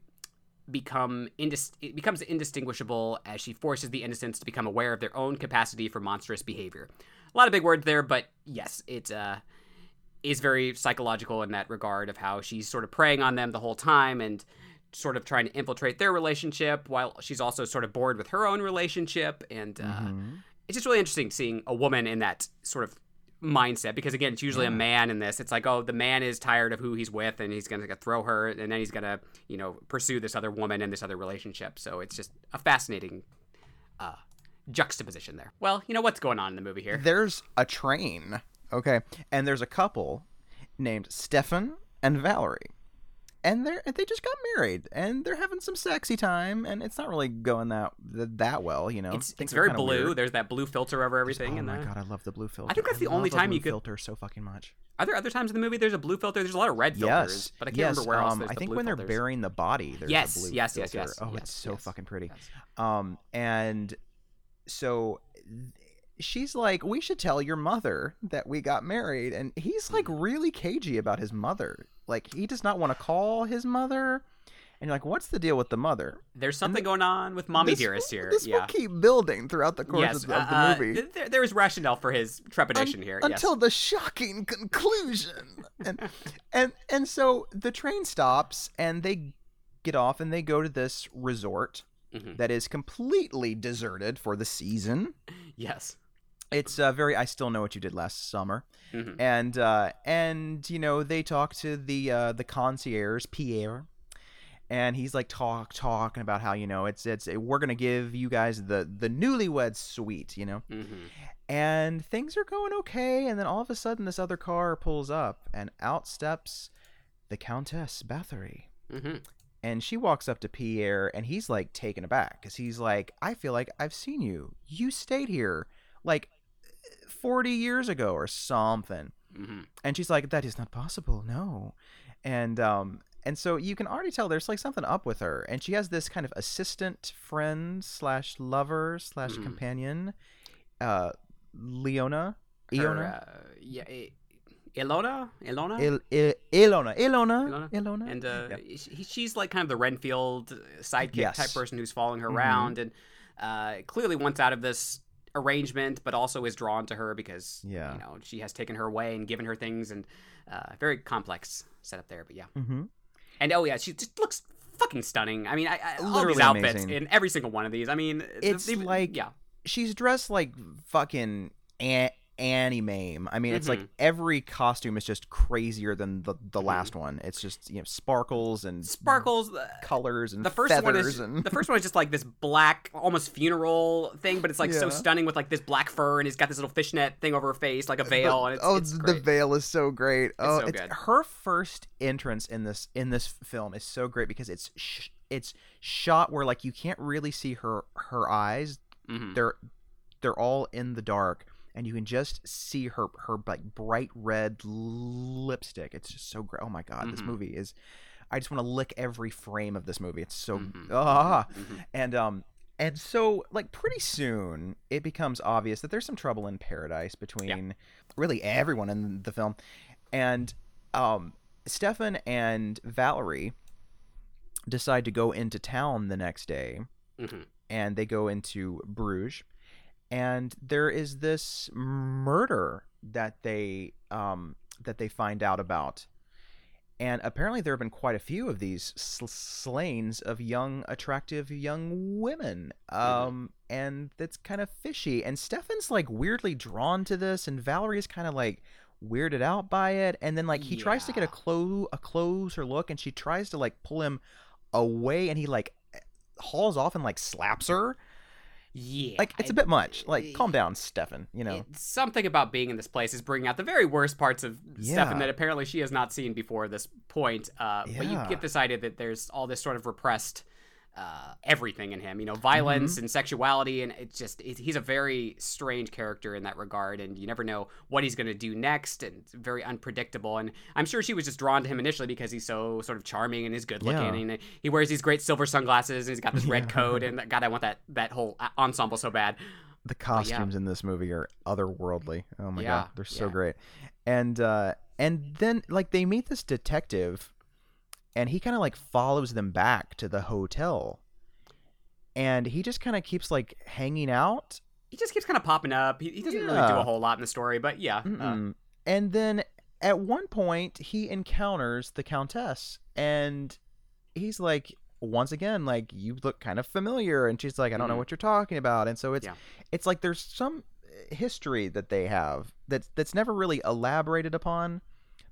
become indis- it becomes indistinguishable as she forces the innocents to become aware of their own capacity for monstrous behavior. A lot of big words there, but yes, it uh, is very psychological in that regard of how she's sort of preying on them the whole time and sort of trying to infiltrate their relationship while she's also sort of bored with her own relationship. And uh, Mm-hmm. it's just really interesting seeing a woman in that sort of mindset because again it's usually a man in this. It's like oh the man is tired of who he's with and he's gonna throw her and then he's gonna you know pursue this other woman in this other relationship. So it's just a fascinating uh juxtaposition there. Well you know what's going on in the movie here? There's a train, okay, and there's a couple named Stefan and Valerie, and they're they just got married, and they're having some sexy time, and it's not really going that that well, you know. it's, it's very blue weird. there's that blue filter over everything Oh and my the- god, I love the blue filter. I think that's the only time you could- filter so fucking much. are there other times in the movie there's a blue filter there's a lot of red filters Yes, but i can't yes, remember where else um, there's I the think blue when they're burying the body, there's Yes, a blue yes, yes, filter. yes, Oh, yes, it's so fucking pretty. Um, and so she's like, "We should tell your mother that we got married," and he's like Mm. really cagey about his mother. Like he does not want to call his mother. And you're like, "What's the deal with the mother?" there's something going on with mommy This dearest here This yeah will keep building throughout the course yes of, of the uh, movie. th- there, there is rationale for his trepidation here yes. until the shocking conclusion. and *laughs* and and so the train stops and they get off and they go to this resort Mhm. that is completely deserted for the season. yes It's uh, very I still know what you did last summer. Mhm. And uh and you know they talk to the uh the concierge Pierre. And he's like talk talking about how you know it's it's we're going to give you guys the the newlywed suite, you know? Hmm and things are going okay. And then all of a sudden this other car pulls up and out steps the countess bathory. Hmm and she walks up to pierre and he's like taken aback because he's like i feel like i've seen you. You stayed here like 40 years ago or something. Hmm and she's like that is not possible no. And um and so you can already tell there's like something up with her. And she has this kind of assistant friend slash lover slash Mhm. companion uh leona. Her, uh, yeah I- Ilona? Ilona? Il, Il, Ilona. Ilona? Ilona? Ilona? And uh, Yeah. she, she's like kind of the Renfield sidekick Yes. type person who's following her Mhm. around. And uh, clearly wants out of this arrangement, but also is drawn to her because Yeah. you know she has taken her away and given her things and uh, very complex setup there. But yeah, mm-hmm. and oh yeah, she just looks fucking stunning. I mean, I, I, all these Literally outfits amazing. in every single one of these. I mean, It's the- like- yeah, she's dressed like fucking An- Auntie Mame. I mean, it's like Mhm. every costume is just crazier than the the Mhm. last one. It's just you know sparkles and sparkles. uh, colors and the first one is and the first *laughs* one is just like this black, almost funeral thing, but it's like so stunning with like this black fur, and he's got this little fishnet thing over her face, like a veil, The- and it's, oh, it's the veil is so great. oh, so it's, good. her first entrance in this in this film is so great because it's sh- it's shot where like you can't really see her her eyes. Mhm. They're they're all in the dark, and you can just see her her like bright red lipstick. It's just so great. Oh my god, this Mhm. movie is. I just want to lick every frame of this movie. It's so Mhm. ah, Mhm. and um and so like pretty soon it becomes obvious that there's some trouble in paradise between really everyone in the film and um stefan and valerie decide to go into town the next day Mhm. and they go into bruges and there is this murder that they um that they find out about. And apparently there have been quite a few of these sl- slains of young attractive young women um and that's kind of fishy. And stefan's like weirdly drawn to this and valerie is kind of like weirded out by it. And then like he tries to get a Yeah. clo- a closer look and she tries to like pull him away and he like hauls off and like slaps her Yeah. like it's a bit much like calm down stefan you know something about being in this place is bringing out the very worst parts of Stefan that apparently she has not seen before this point. Uh, But you get this idea that there's all this sort of repressed uh, everything in him, you know, violence Mm-hmm. and sexuality, and it's just it, he's a very strange character in that regard, and you never know what he's going to do next, and very unpredictable. And I'm sure she was just drawn to him initially because he's so sort of charming and is good looking, Yeah. and he wears these great silver sunglasses, and he's got this red *laughs* coat, and God, I want that that whole uh, ensemble so bad. the costumes in this movie are otherworldly. Oh my Yeah, god, they're so yeah. great. And uh and then like they meet this detective and he kind of like follows them back to the hotel. And he just kind of keeps like hanging out. he just keeps kind of popping up. He, he doesn't really do a whole lot in the story, but yeah. uh, and then at one point he encounters the countess and he's like once again like you look kind of familiar and she's like I don't know Mhm. what you're talking about and so it's Yeah. it's like there's some uh, history that they have that's that's never really elaborated upon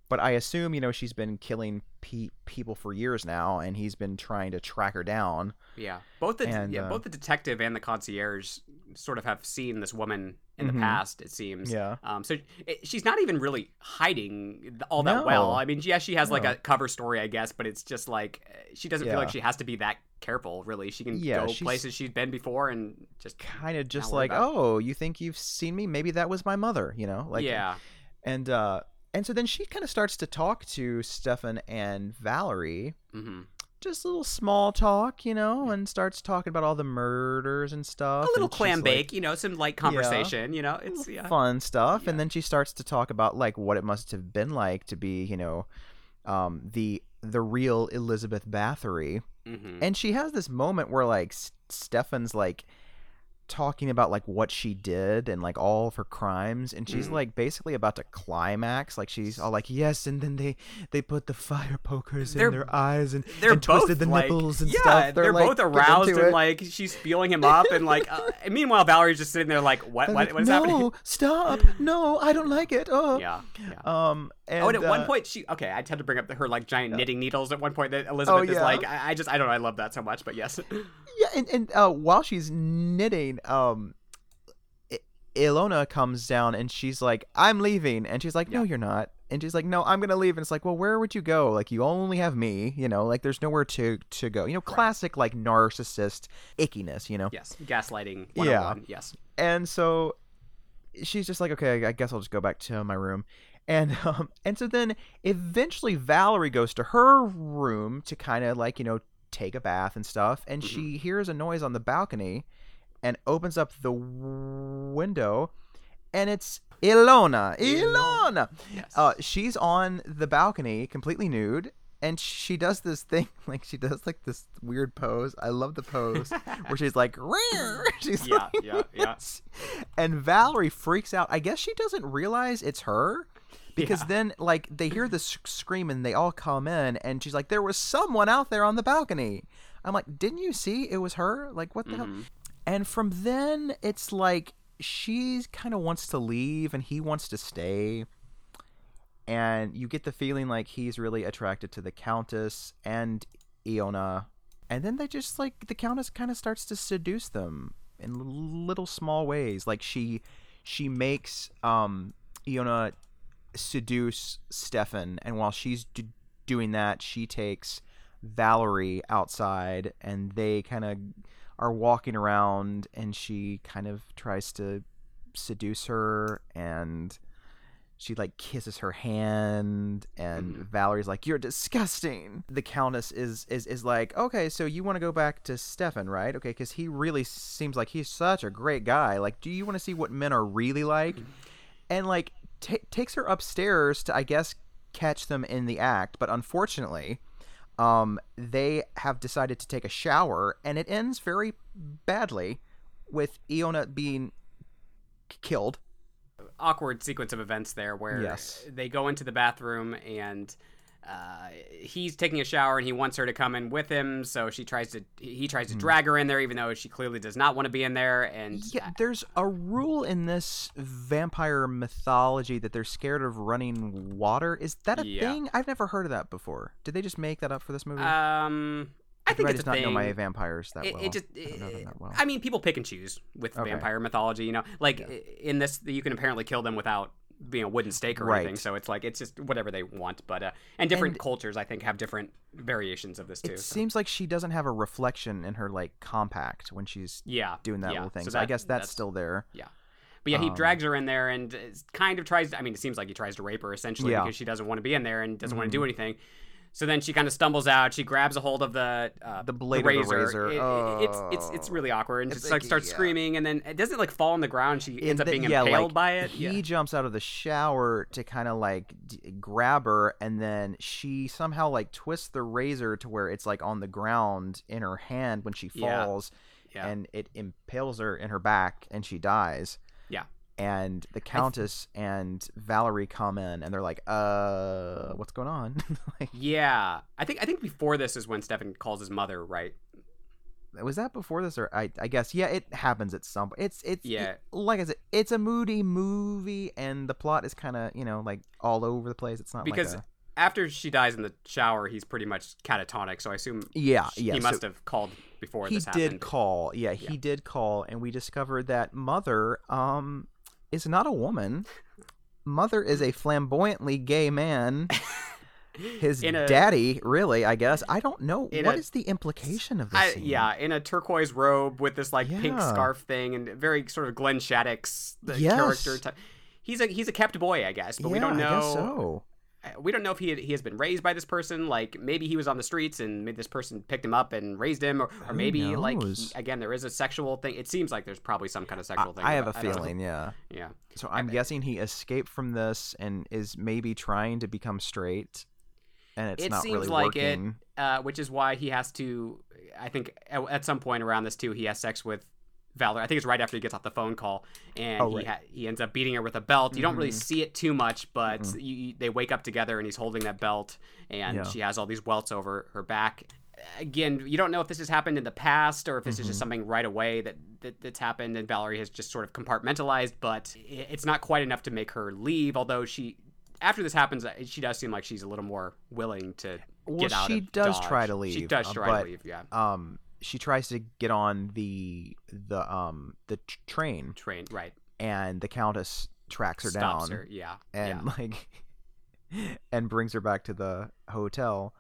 but I assume you know she's been killing pe- people for years now and he's been trying to track her down yeah. Both the And, yeah, uh, both the detective and the concierge sort of have seen this woman in Mhm. the past. It seems. yeah Um, so it, she's not even really hiding all that well. I mean, yes, she has like a cover story, I guess, but it's just like uh, she doesn't feel like she has to be that careful. Really, she can Yeah, go she's- places she's been before and just kind of just like oh you think you've seen me maybe that was my mother you know like yeah, and uh and so then she kind of starts to talk to Stefan and Valerie. Hmm just a little small talk you know and starts talking about all the murders and stuff a little clam like, bake, you know, some light conversation. You know, it's yeah. fun stuff. And then she starts to talk about like what it must have been like to be you know um the the real Elizabeth Bathory. Hmm and she has this moment where like S- Stefan's like talking about like what she did and like all of her crimes and she's Mhm. like basically about to climax like she's all like yes and then they they put the fire pokers They're- in their eyes and, they're and twisted both the like, nipples and yeah, stuff they're, like, both aroused and it. like she's feeling him up and like. Uh, and *laughs* meanwhile, Valerie's just sitting there like, what? They're What, like, what is no happening? stop *laughs* no I don't like it oh Yeah, yeah. um and, oh, and at one uh, point she okay. I tend to bring up her like giant knitting needles at one point that Elizabeth is Oh, yeah. like. I, I just I don't know. I love that so much. But yes, *laughs* Yeah, and, and uh, while she's knitting, um, I- Ilona comes down and she's like, "I'm leaving," and she's like, "No, you're not." And she's like, "No, I'm gonna leave." And it's like, "Well, where would you go? Like, you only have me. You know, like, there's nowhere to to go. You know, classic like narcissist ickiness. You know." yes, gaslighting. Yeah. Yes. And so she's just like, okay, I guess I'll just go back to my room. And *laughs* um, and so then eventually Valerie goes to her room to kind of like you know take a bath and stuff, and Mhm. she hears a noise on the balcony, and opens up the w- window, and it's Ilona. Ilona. Yes. Uh, she's on the balcony, completely nude, and she does this thing *laughs* like she does like this weird pose. I love the pose *laughs* where she's like, "Rear." *laughs* she's yeah, like yeah, yeah. and Valerie freaks out. I guess she doesn't realize it's her because Yeah. then like they hear the scream and they all come in and she's like there was someone out there on the balcony. I'm like, "Didn't you see it was her? Like what the hell?" Mhm. And from then it's like she kind of wants to leave and he wants to stay. And you get the feeling like he's really attracted to the countess and Ilona. And then they just like the countess kind of starts to seduce them in little small ways. Like she she makes um Ilona seduce Stefan and while she's d- doing that, she takes Valerie outside and they kind of are walking around and she kind of tries to seduce her and she like kisses her hand and Mhm. Valerie's like you're disgusting. The countess is is is like, "Okay, so you want to go back to Stefan, right? Okay, cuz he really seems like he's such a great guy. Like do you want to see what men are really like?" And like ta takes her upstairs to I guess catch them in the act, but unfortunately, um they have decided to take a shower and it ends very badly with Ilona being k- killed. awkward sequence of events there where Yes. they go into the bathroom and uh, he's taking a shower and he wants her to come in with him so she tries to he tries to drag her in there even though she clearly does not want to be in there and Yeah, there's a rule in this vampire mythology that they're scared of running water. Is that a Yeah. thing? I've never heard of that before. Did they just make that up for this movie? um I think I it's just not thing. know my vampires that it, well. it just I them that well. I mean people pick and choose with Okay. vampire mythology you know like i- in this you can apparently kill them without being a wooden stake or anything so it's like it's just whatever they want but uh and different And- cultures I think have different variations of this too it so. seems like she doesn't have a reflection in her like compact when she's yeah doing that yeah. little thing. So So, I guess that's, still there. Yeah. But yeah, he Um, drags her in there and kind of tries. I mean, it seems like he tries to rape her essentially Yeah. Mm-hmm. because she doesn't want to be in there and doesn't want to do anything. So then she kind of stumbles out. She grabs a hold of the uh, The blade of the razor. razor. It- it- it's it's it's really awkward. And It's just like starts yeah. screaming, and then it doesn't like fall on the ground. She ends And up then- being yeah, impaled like, by it. He yeah. jumps out of the shower to kind of like d- grab her, and then she somehow like twists the razor to where it's like on the ground in her hand when she falls, and it impales her in her back, and she dies. And the countess and Valerie come in, and they're like, "Uh, what's going on?" *laughs* like, yeah, I think I think before this is when Stefan calls his mother, right? was that before this, or I? I guess yeah, it happens at some. It's it's Yeah. it- like I said, it's a moody movie, and the plot is kind of you know like all over the place. It's not Because like a, after she dies in the shower, he's pretty much catatonic. So I assume Yeah, he yeah. so must have called before he this did call. Yeah, he Yeah. did call, and we discovered that mother um is not a woman. Mother is a flamboyantly gay man. *laughs* His a- daddy, really, I guess. I don't know what a- is the implication of this. I, scene? yeah, in a turquoise robe with this like pink scarf thing, and very sort of Glenn Shadix Yes. character. Type. He's a he's a kept boy, I guess, but we don't know. So. We don't know if he he has been raised by this person. Like maybe he was on the streets and maybe this person picked him up and raised him, or, or maybe like he- again there is a sexual thing. It seems like there's probably some kind of I, sexual thing. I have a I feeling, yeah. Yeah, So I'm guessing he escaped from this and is maybe trying to become straight, and it's it not seems really like working. it, uh, which is why he has to. I think at, at some point around this too, he has sex with Valerie. I think it's right after he gets off the phone call, and Oh, he ha- he ends up beating her with a belt. You don't really Mhm. see it too much, but Mhm. you, they wake up together, and he's holding that belt, and Yeah. she has all these welts over her back. Again, you don't know if this has happened in the past or if this is just Mhm. something right away that, that that's happened, and Valerie has just sort of compartmentalized. But it's not quite enough to make her leave. Although she, after this happens, uh, she does seem like she's a little more willing to Well, get out she of does Dodge. try to leave. She does uh, try but- to leave. Yeah, Um, she tries to get on the the um the t- train, train right. and the countess tracks her Stops down her. Yeah, and yeah. like *laughs* and brings her back to the hotel.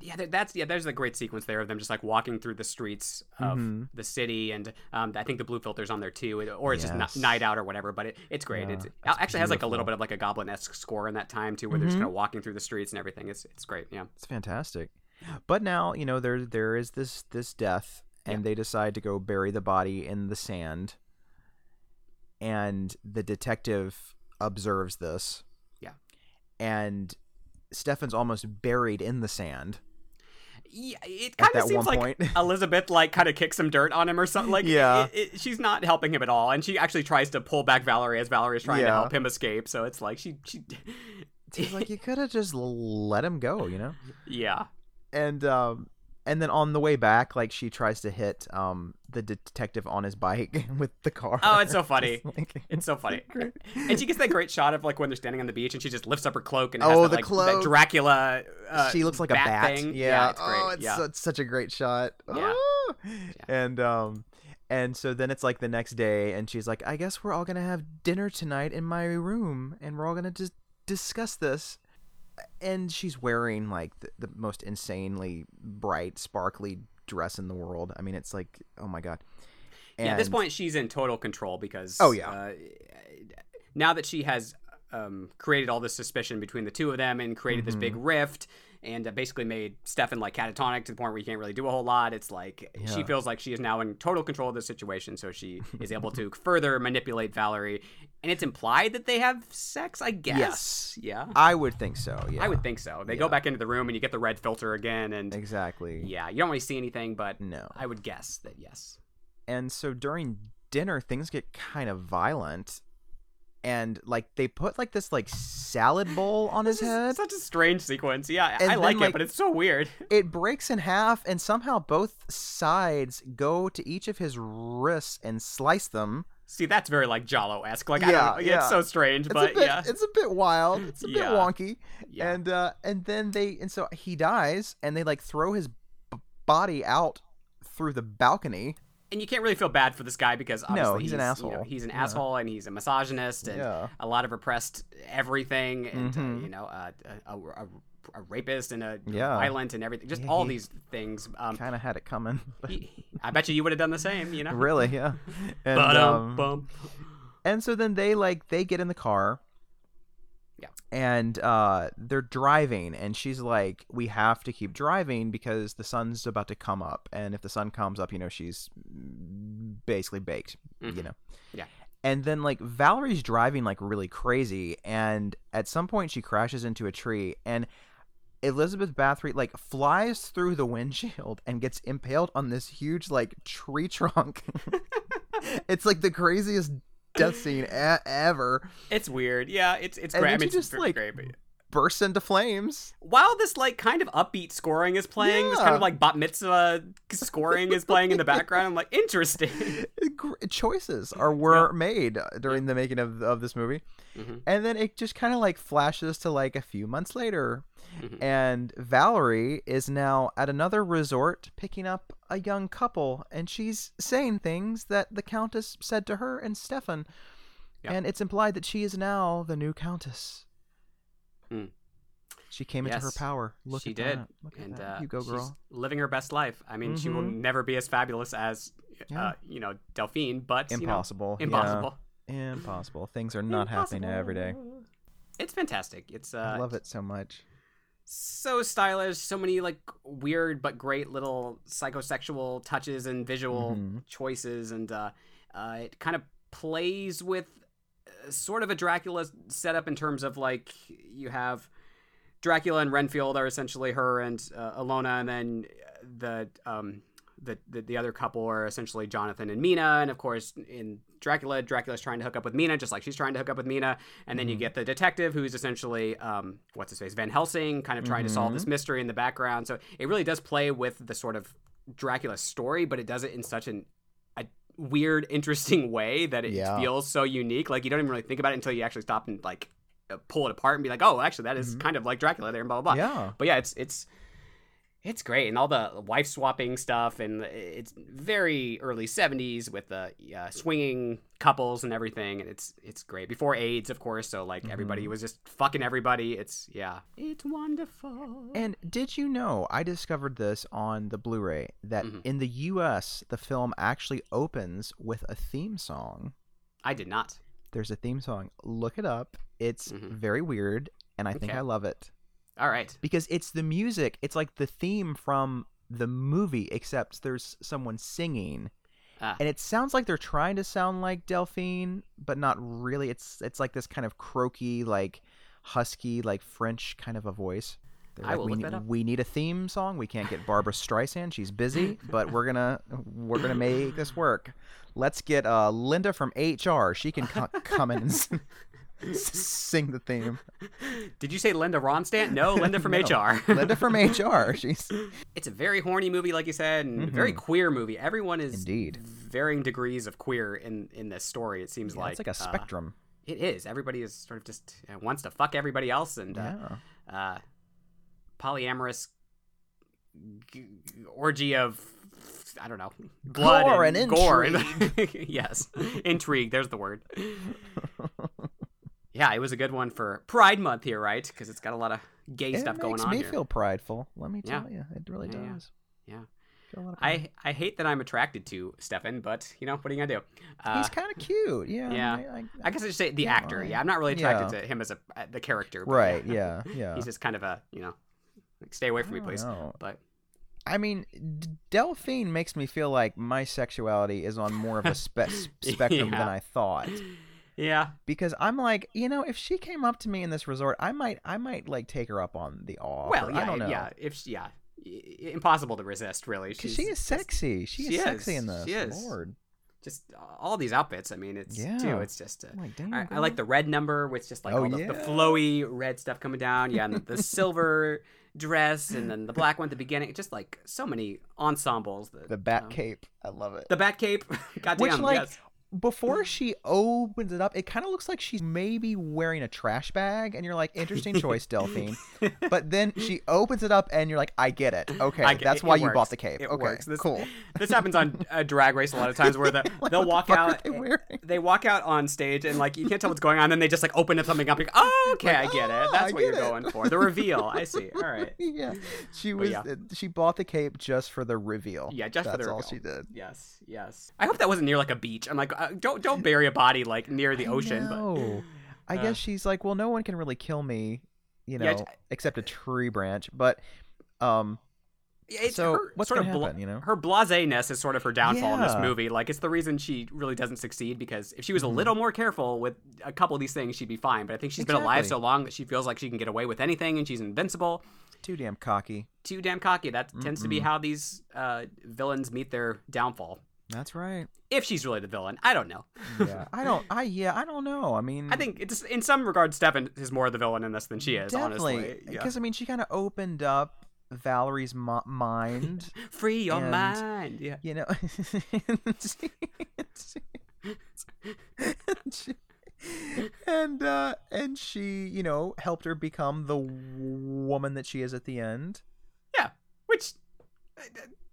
Yeah, that's yeah. There's a great sequence there of them just like walking through the streets of Mhm. the city, and um, I think the blue filter's on there too, or it's Yes. just n- night out or whatever. But it, it's great. Yeah, it's, it actually has like a little bit of like a goblin esque score in that time too, where they're just Mhm. kind of walking through the streets and everything. It's it's great. Yeah. It's fantastic. But now, you know, there there is this this death and Yeah. they decide to go bury the body in the sand. And the detective observes this. Yeah. And Stefan's almost buried in the sand Yeah, it kind of seems like point. *laughs* Elizabeth like kind of kicks some dirt on him or something. Like, Yeah. it, it, she's not helping him at all, and she actually tries to pull back Valerie as Valerie is trying to help him escape. So it's like she, she, He's like, you *laughs* could have just let him go, you know? yeah, and um and then on the way back like she tries to hit um the detective on his bike *laughs* with the car Oh, it's so *laughs* funny. Like- it's so funny. *laughs* And she gets that great shot of like when they're standing on the beach, and she just lifts up her cloak and Oh, that, the like, cloak. Dracula. Uh, she looks like a bat thing. yeah, it's great. oh it's, yeah. it's such a great shot Yeah. Ah! and um and so then it's like the next day and she's like i guess we're all gonna have dinner tonight in my room and we're all gonna just discuss this and she's wearing like the, the most insanely bright sparkly dress in the world i mean it's like oh my god yeah, at this point, she's in total control because. Oh, yeah. Uh, now that she has um, created all this suspicion between the two of them and created this big rift and uh, basically made Stefan like catatonic to the point where he can't really do a whole lot. It's like she feels like she is now in total control of the situation, so she *laughs* is able to further manipulate Valerie. And it's implied that they have sex, I guess. Yes. Yeah. I would think so. Yeah. I would think so. They go back into the room and you get the red filter again, and exactly. yeah, you don't really see anything, but No. I would guess that yes. and so during dinner things get kind of violent and like they put like this like salad bowl on his head Such a strange sequence. Yeah, And I then, like, like- it, but it's so weird. *laughs* it breaks in half and somehow both sides go to each of his wrists and slice them See, that's very like giallo esque. Like I Yeah, don't yeah. It's so strange, it's but bit yeah. it's a bit wild it's a bit wonky Yeah. and uh and then they and so he dies and they like throw his b- body out through the balcony and you can't really feel bad for this guy because obviously he's an you know, asshole. he's an Yeah. asshole and he's a misogynist and Yeah. a lot of repressed everything and Mhm. uh, you know uh, a, a, a rapist and a Yeah. violent and everything. Just all these things. Um, kind of had it coming he- I bet you you would have done the same. You know. really yeah *laughs* and um. And so then they like they get in the car. Yeah. And uh they're driving and she's like we have to keep driving because the sun's about to come up and if the sun comes up, you know, she's basically baked, you Mhm. know. Yeah. And then like Valerie's driving like really crazy and at some point she crashes into a tree and Elizabeth Bathory like flies through the windshield and gets impaled on this huge like tree trunk. *laughs* it's like the craziest death scene a- ever. It's weird. Yeah, it's it's great. I mean, she it's just, like, great. But... Bursts into flames. While this like kind of upbeat scoring is playing, this kind of like bat mitzvah scoring is playing in the background. I'm like, interesting. *laughs* Choices are were made during the making of of this movie, Mhm. and then it just kind of like flashes to like a few months later, Mhm. and Valerie is now at another resort picking up a young couple, and she's saying things that the Countess said to her and Stefan, Yeah. and it's implied that she is now the new Countess. Hmm. She came into her power. Look she at did, that. Look at and that. uh, you go, she's girl. living her best life. I mean, she will Mhm. never be as fabulous as, Yeah. uh, you know, Delphine, but you know, Impossible. yeah. impossible. Impossible. Things are not happening every day. It's fantastic. It's uh, I love it so much. So stylish. So many like weird but great little psychosexual touches and visual Mhm. choices, and uh, uh, it kind of plays with uh, sort of a Dracula setup in terms of like you have Dracula and Renfield are essentially her and uh, Ilona, and then the um the, the the other couple are essentially Jonathan and Mina, and of course in Dracula, Dracula's trying to hook up with Mina, just like she's trying to hook up with Mina, and then you Mhm. get the detective who's essentially um what's his face Van Helsing, kind of trying to solve this mystery in the background. So it really does play with the sort of Dracula story, but it does it in such an a weird, *laughs* interesting way that it Yeah. feels so unique. Like you don't even really think about it until you actually stop and like uh, pull it apart and be like, oh, actually, that is Mhm. kind of like Dracula there, and blah blah blah. Yeah. But yeah, it's it's it's great, and all the wife swapping stuff, and it's very early '70s with the uh, swinging couples and everything, and it's it's great. Before AIDS, of course, so like everybody was just fucking everybody. It's yeah, it's wonderful. And did you know I discovered this on the Blu-ray that Mhm. in the US the film actually opens with a theme song. I did not. There's a theme song. Look it up. It's Mhm. very weird and I think I love it All right. because it's the music. It's like the theme from the movie except there's someone singing. Ah. And it sounds like they're trying to sound like Delphine, but not really. It's it's like this kind of croaky, like husky, like French kind of a voice. They're I like, will we, look that up." we need a theme song. We can't get Barbara *laughs* Streisand. She's busy, but we're gonna we're gonna make this work. Let's get uh, Linda from HR. She can co- come in and *laughs* sing the theme. Did you say Linda Ronstadt? No, Linda from *laughs* No. HR. Linda from HR. *laughs* She's it's a very horny movie, like you said, and very queer movie. Everyone is Mm-hmm. Indeed. varying degrees of queer in in this story. It seems yeah, like it's like a uh, spectrum. it is. Everybody is sort of just uh, wants to fuck everybody else, and uh, yeah. uh, polyamorous g- orgy of I don't know blood Gore and, and gore. yes, intrigue. There's the word. Yeah, it was a good one for Pride Month here, right? Because it's got a lot of gay it stuff going on It makes me here. feel prideful. Let me Yeah. tell you, it really Yeah, yeah. does. Yeah. Feel a lot of pain. I I hate that I'm attracted to Stefan, but you know what are you gonna do? Uh, He's kind of cute. Yeah. yeah. I, I, I guess I should say the Yeah, actor. Yeah, I'm not really attracted yeah. to him as a uh, the character. but right. Yeah. Yeah. *laughs* He's just kind of a you know, like, stay away from me, please. know. But I mean, Delphine makes me feel like my sexuality is on more of a spe- *laughs* spectrum Yeah. than I thought. Yeah, Because I'm like, you know, if she came up to me in this resort, I might, I might like take her up on the offer. well, yeah, I don't know. yeah. If she- yeah, impossible to resist, really. Because she is sexy. She, she is sexy in this. She is. Lord. Just all these outfits. I mean, it's Yeah. too. It's just. Uh, like, damn. I, I like the red number with just like Oh, all the, the flowy red stuff coming down. Yeah, and the, the silver dress, and then the black one at the beginning. Just like so many ensembles. That, the bat um, cape. I love it. The bat cape. *laughs* Goddamn. Which, like, yes. Before she opens it up, it kind of looks like she's maybe wearing a trash bag, and you're like, interesting choice, Delphine. *laughs* But then she opens it up, and you're like, I get it. Okay, get- that's it- why it you works. bought the cape. It okay, works. This, cool. *laughs* This happens on a drag race a lot of times where the, *laughs* Like, they'll the walk out. they? They walk out on stage and like you can't tell what's going on. Then they just like open up something up. You're like, oh, okay, I get it. "Oh, That's I what you're it." going for. The reveal. I see. All right. yeah, she was. yeah. uh, She bought the cape just for the reveal. Yeah, just that's for the reveal. all she did. Yes, yes. I hope that wasn't near like a beach. I'm like, uh, don't don't bury a body like near the ocean. But No, *sighs* I Uh, guess she's like, well, no one can really kill me, you know, Yeah, except a tree branch. But, um, it's So, her what's sort gonna of happen, you know? her blaseness is sort of her downfall in this movie. Like it's the reason she really doesn't succeed because if she was a Mhm. little more careful with a couple of these things, she'd be fine. But I think she's been alive so long that she feels like she can get away with anything and she's invincible. too damn cocky. Too damn cocky. That tends to be how these uh, villains meet their downfall. That's right. If she's really the villain, I don't know. Yeah, I don't. I yeah, I don't know. I mean, I think it's in some regards, Stefan is more of the villain in this than she is. definitely honestly, Yeah. because I mean, she kind of opened up Valerie's mo- mind. *laughs* free your and- mind. Yeah. you know *laughs* and uh and she you know helped her become the woman that she is at the end Yeah, which, uh,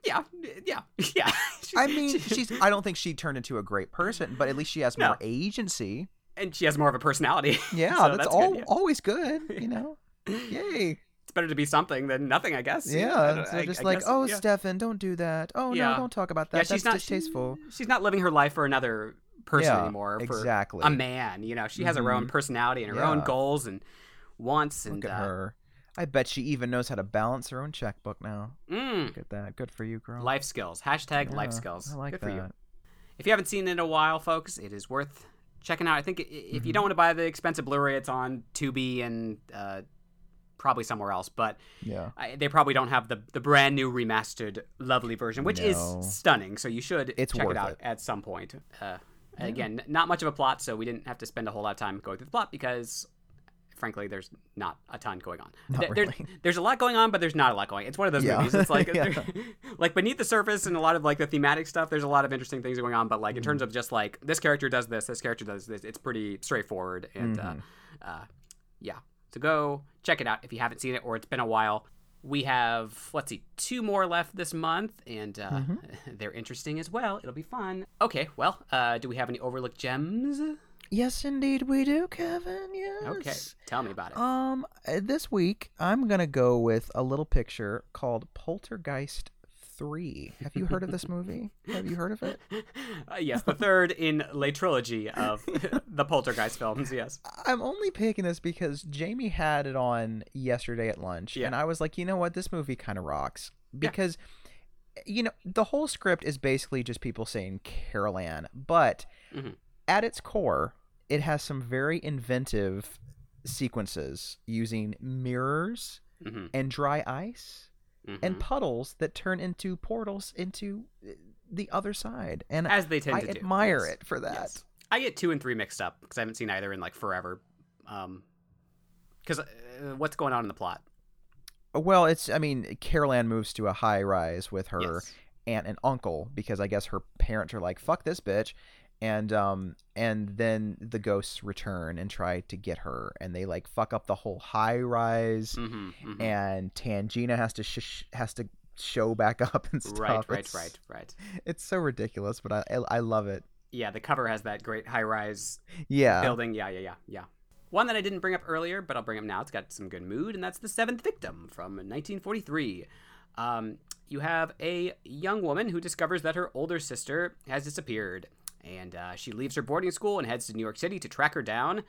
yeah, yeah, *laughs* yeah. She- i mean she- she's i don't think she turned into a great person but at least she has No. more agency and she has more of a personality. *laughs* yeah so that's, that's all good, yeah. always good you know yay It's better to be something than nothing, I guess. Yeah so I- just I like guess, oh yeah. stefan don't do that oh Yeah. no don't talk about that yeah, that's she's not distasteful She's not living her life for another person anymore. For exactly a man, you know, she has her own Mhm. personality and her own goals and wants and look at uh, her i bet she even knows how to balance her own checkbook now mm, look at that good for you girl life skills. Hashtag life skills. i like Good that for you. If you haven't seen it in a while, folks, it is worth checking out. I think if Mm-hmm. you don't want to buy the expensive Blu-ray, it's on Tubi and uh, probably somewhere else. But yeah I, they probably don't have the the brand new remastered, lovely version, which No. is stunning. So you should It's check worth it out it. at some point. Uh, Again, not much of a plot, so we didn't have to spend a whole lot of time going through the plot because. Frankly, there's not a ton going on. There- really. there's a lot going on, but there's not a lot going. on. It's one of those Yeah. movies. It's like *laughs* Yeah. *laughs* like beneath the surface and a lot of like the thematic stuff. There's a lot of interesting things going on, but like in Mm-hmm. terms of just like this character does this, this character does this. It's pretty straightforward and Mhm. uh, uh, yeah. So go check it out if you haven't seen it or it's been a while. We have let's see, two more left this month, and uh, Mm-hmm. *laughs* they're interesting as well. It'll be fun. Okay, well, uh, do we have any overlooked gems? Yes, indeed we do, Kevin. Yes. Okay, tell me about it. Um, uh, this week I'm gonna go with a little picture called Poltergeist Three. Have you heard of this movie? *laughs* Have you heard of it? Uh, yes, the third in a trilogy of *laughs* the Poltergeist films. Yes. I'm only picking this because Jamie had it on yesterday at lunch, Yeah. and I was like, you know what, this movie kind of rocks because. You know, the whole script is basically just people saying Carol Ann, but Mhm. at its core, it has some very inventive sequences using mirrors hmm and dry ice hmm and puddles that turn into portals into uh, the other side. And as they tend I to do. admire yes. it for that. Yes. I get two and three mixed up because I haven't seen either in like forever. Um, because uh, what's going on in the plot? Well, it's I mean, Carol Ann moves to a high rise with her Yes. aunt and uncle because I guess her parents are like, "Fuck this bitch," and um, and then the ghosts return and try to get her, and they like fuck up the whole high rise, Mm-hmm, and Tangina has to sh- has to show back *laughs* up and stuff. Right, right, It's- right, right. It's so ridiculous, but I I, I love it. Yeah, the cover has that great high-rise Yeah, building. Yeah, yeah, yeah, yeah. One that I didn't bring up earlier, but I'll bring up now. It's got some good mood, and that's the Seventh Victim from 1943. Um, you have a young woman who discovers that her older sister has disappeared, and uh, she leaves her boarding school and heads to New York City to track her down.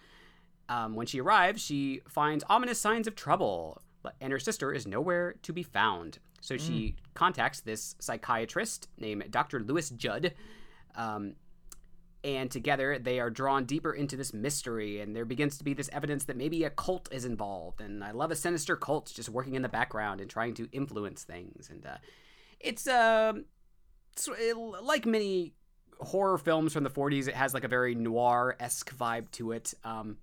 Um, when she arrives, she finds ominous signs of trouble, but- and her sister is nowhere to be found. So she contacts this psychiatrist named Dr. Lewis Judd. Um, and together they are drawn deeper into this mystery and there begins to be this evidence that maybe a cult is involved and i love a sinister cult just working in the background and trying to influence things and uh, it's um so like many horror films from the 40s it has like a very noir-esque vibe to it. Um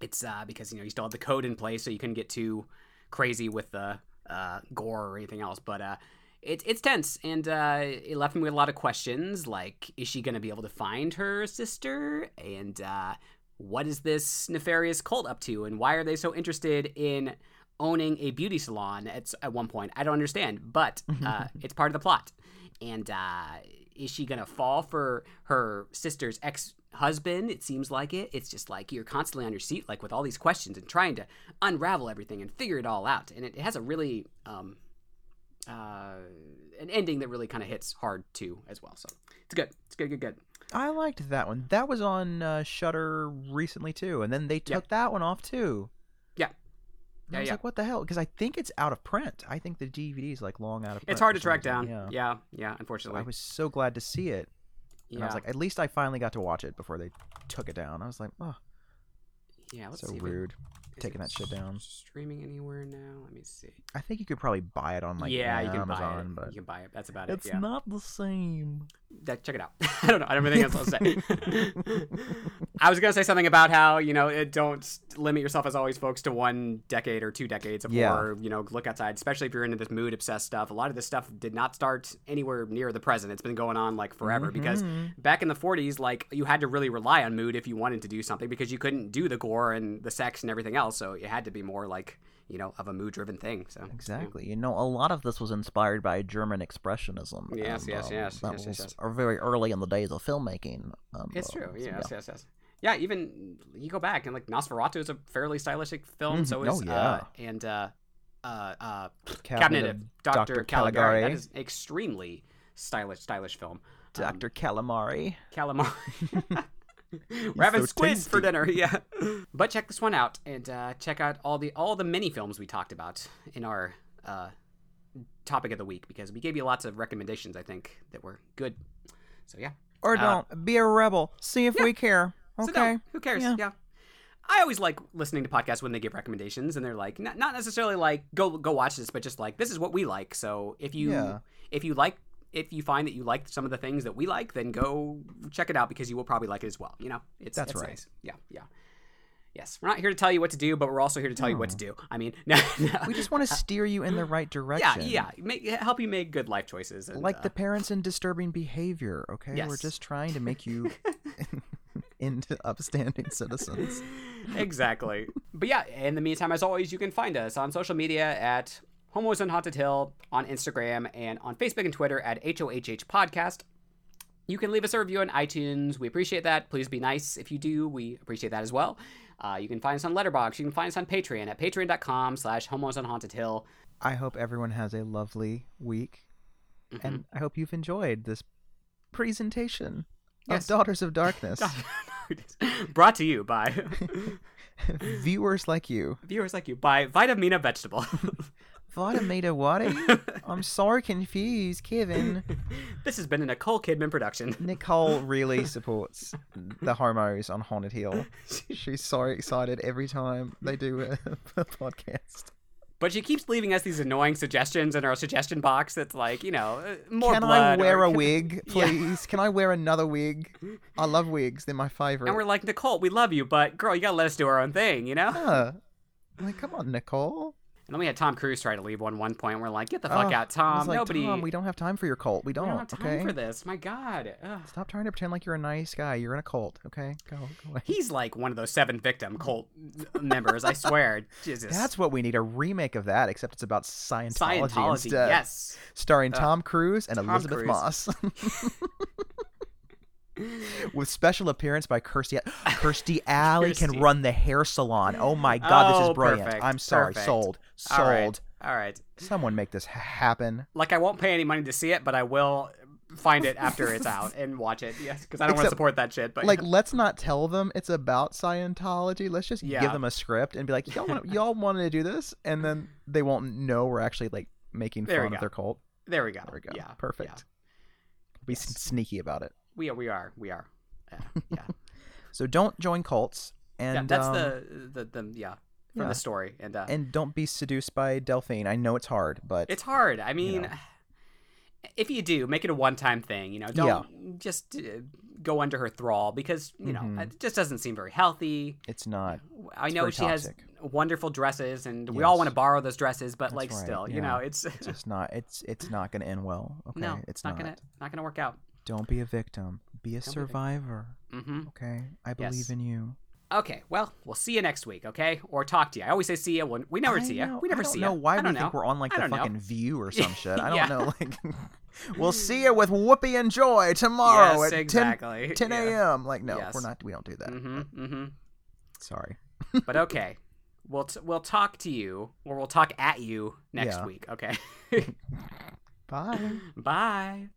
it's uh because you know you still have the code in place so you couldn't get too crazy with the uh gore or anything else but uh it, it's tense and uh, it left me with a lot of questions like is she going to be able to find her sister? And uh, what is this nefarious cult up to? And why are they so interested in owning a beauty salon at, at one point? I don't understand but uh, *laughs* it's part of the plot. And uh, is she going to fall for her sister's ex husband it seems like it it's just like you're constantly on your seat like with all these questions and trying to unravel everything and figure it all out and it, it has a really um, uh, an ending that really kind of hits hard too as well. So it's good. It's good. Good. Good. I liked that one. That was on uh, Shudder recently too, and then they took that one off too. And Yeah, I was yeah. like, what the hell? Because I think it's out of print. I think the DVD is like long out of print. It's hard to track down. Yeah. Yeah. Yeah. unfortunately. I was so glad to see it. And yeah. I was like, at least I finally got to watch it before they took it down. I was like, oh, yeah. Let's so see it- rude. is taking that shit down. Streaming anywhere now? Let me see. I think you could probably buy it on like yeah, you can Amazon, buy it. but You can buy it. That's about it's it. Yeah. not the same. That, check it out. *laughs* I don't know. I don't have anything else to say. *laughs* I was gonna say something about how you know it, don't limit yourself as always, folks, to one decade or two decades of Yeah. horror. You know, look outside, especially if you're into this mood obsessed stuff. A lot of this stuff did not start anywhere near the present. It's been going on like forever because Mhm. back in the 40s, like you had to really rely on mood if you wanted to do something because you couldn't do the gore and the sex and everything else. So it had to be more like you know of a mood driven thing. So yeah. Exactly. You know, a lot of this was inspired by German expressionism. Yes, and, yes, um, yes, That yes, yes, was yes. uh, very early in the days of filmmaking. and, It's uh, true. so, Yes, yes, yes. Yeah, even you go back and like Nosferatu is a fairly stylistic film. Mhm. So Oh, yeah. uh, and uh, uh, uh, Cabinet of Doctor Dr. Caligari. Caligari. That is extremely stylish, stylish film. Um, Dr. Calamari. calamari. *laughs* *laughs* *laughs* We're having so squid for dinner, yeah. *laughs* But check this one out and uh, check out all the all the mini films we talked about in our uh, topic of the week because we gave you lots of recommendations. I think that were good. So yeah. Or Uh, don't. Be a rebel. See if yeah. we care. Okay. no, who cares? Yeah. Yeah. I always like listening to podcasts when they give recommendations and they're like not, not necessarily like go go watch this, but just like this is what we like. So if you Yeah. if you like if you find that you like some of the things that we like, then go check it out because you will probably like it as well. You know, it's That's it's right. nice. Yeah, yeah. Yes, we're not here to tell you what to do, but we're also here to tell you what to do. I mean, *laughs* no, no. We just want to steer you in the right direction. yeah, make, help you make good life choices. And, Like uh, the parents in disturbing behavior, okay? We're just trying to make you *laughs* into upstanding citizens. exactly. But yeah, in the meantime, as always, you can find us on social media at Homos on Haunted Hill on Instagram and on Facebook and Twitter at HOHH Podcast. You can leave us a review on iTunes. We appreciate that. Please be nice if you do. We appreciate that as well. Uh, you can find us on Letterboxd. You can find us on Patreon at patreon.com slash homos on haunted hill. I hope everyone has a lovely week, Mm-hmm. and I hope you've enjoyed this presentation Yes. of Daughters of Darkness. *laughs* Brought to you by *laughs* Viewers like you. viewers like you by Vitamina Vegetable. *laughs* Vitamita what? I'm so confused, Kevin. *laughs* this has been a Nicole Kidman production. *laughs* Nicole really supports the homos on Haunted Hill. *laughs* She's so excited every time they do a, a podcast. But she keeps leaving us these annoying suggestions in our suggestion box that's like, you know, uh, more Can I wear or a wig, Yeah. please? Can I wear another wig? I love wigs; they're my favorite. And we're like, Nicole, we love you, but girl, you gotta let us do our own thing, you know? Ah, like, come on, Nicole. And then we had Tom Cruise try to leave one one point. We're like, get the fuck Oh, out, Tom. like, Nobody. Tom, we don't have time for your cult. We we don't. don't have time okay. for this. My God. Ugh. Stop trying to pretend like you're a nice guy. You're in a cult. Okay, go, go away. *laughs* He's like one of those seven victim cult members. I swear. *laughs* Jesus. That's what we need a remake of that, except it's about Scientology, Scientology. instead. Yes. starring Tom Cruise and Tom Elizabeth Cruise. Moss. *laughs* *laughs* With special appearance by Kirstie. *laughs* Kirstie Alley Kirstie. can run the hair salon. Oh my god, this Oh, is brilliant. perfect, I'm sorry. perfect. Sold. All right. Sold. All right. Someone make this happen. Like I won't pay any money to see it, but I will find it after it's out and watch it. Yes, because I don't want to support that shit. But Like, *laughs* let's not tell them it's about Scientology. Let's just Yeah. give them a script and be like, y'all, want, y'all wanted to do this, and then they won't know we're actually like making There fun of their cult. there we go. There we go. Yeah. Perfect. yeah. Be Yes. sneaky about it. We are. We are. We are. Yeah. Yeah. *laughs* So don't join cults, and yeah that's um, the, the the yeah from yeah. the story and uh, and don't be seduced by Delphine. I know it's hard, but It's hard. I mean, know. if you do, make it a one-time thing. You know, don't just uh, go under her thrall because you know Mhm. it just doesn't seem very healthy. it's not. I It's know she has wonderful dresses, and we all want to borrow those dresses, but That's like right, still, you know, it's It's just not. It's it's not going to end well. *laughs* Okay, no, it's not, gonna not gonna work out. Don't be a victim. Be a be a victim. survivor. hmm Okay, I believe Yes. in you. Okay, well, we'll see you next week, okay? Or talk to you. I always say see you when we never I see you. We never see you. I don't know why we don't think we're on like the don't know. fucking View or some shit. I *laughs* don't Yeah. know. Like, *laughs* we'll see you with Whoopi and Joy tomorrow Yes, at exactly. 10, 10 Yeah. a.m. Like, no, Yes. we're not. We don't do that. hmm hmm Sorry. But *laughs* okay, we'll t- we'll talk to you, or we'll talk at you next Yeah. week. Okay. Bye. Bye.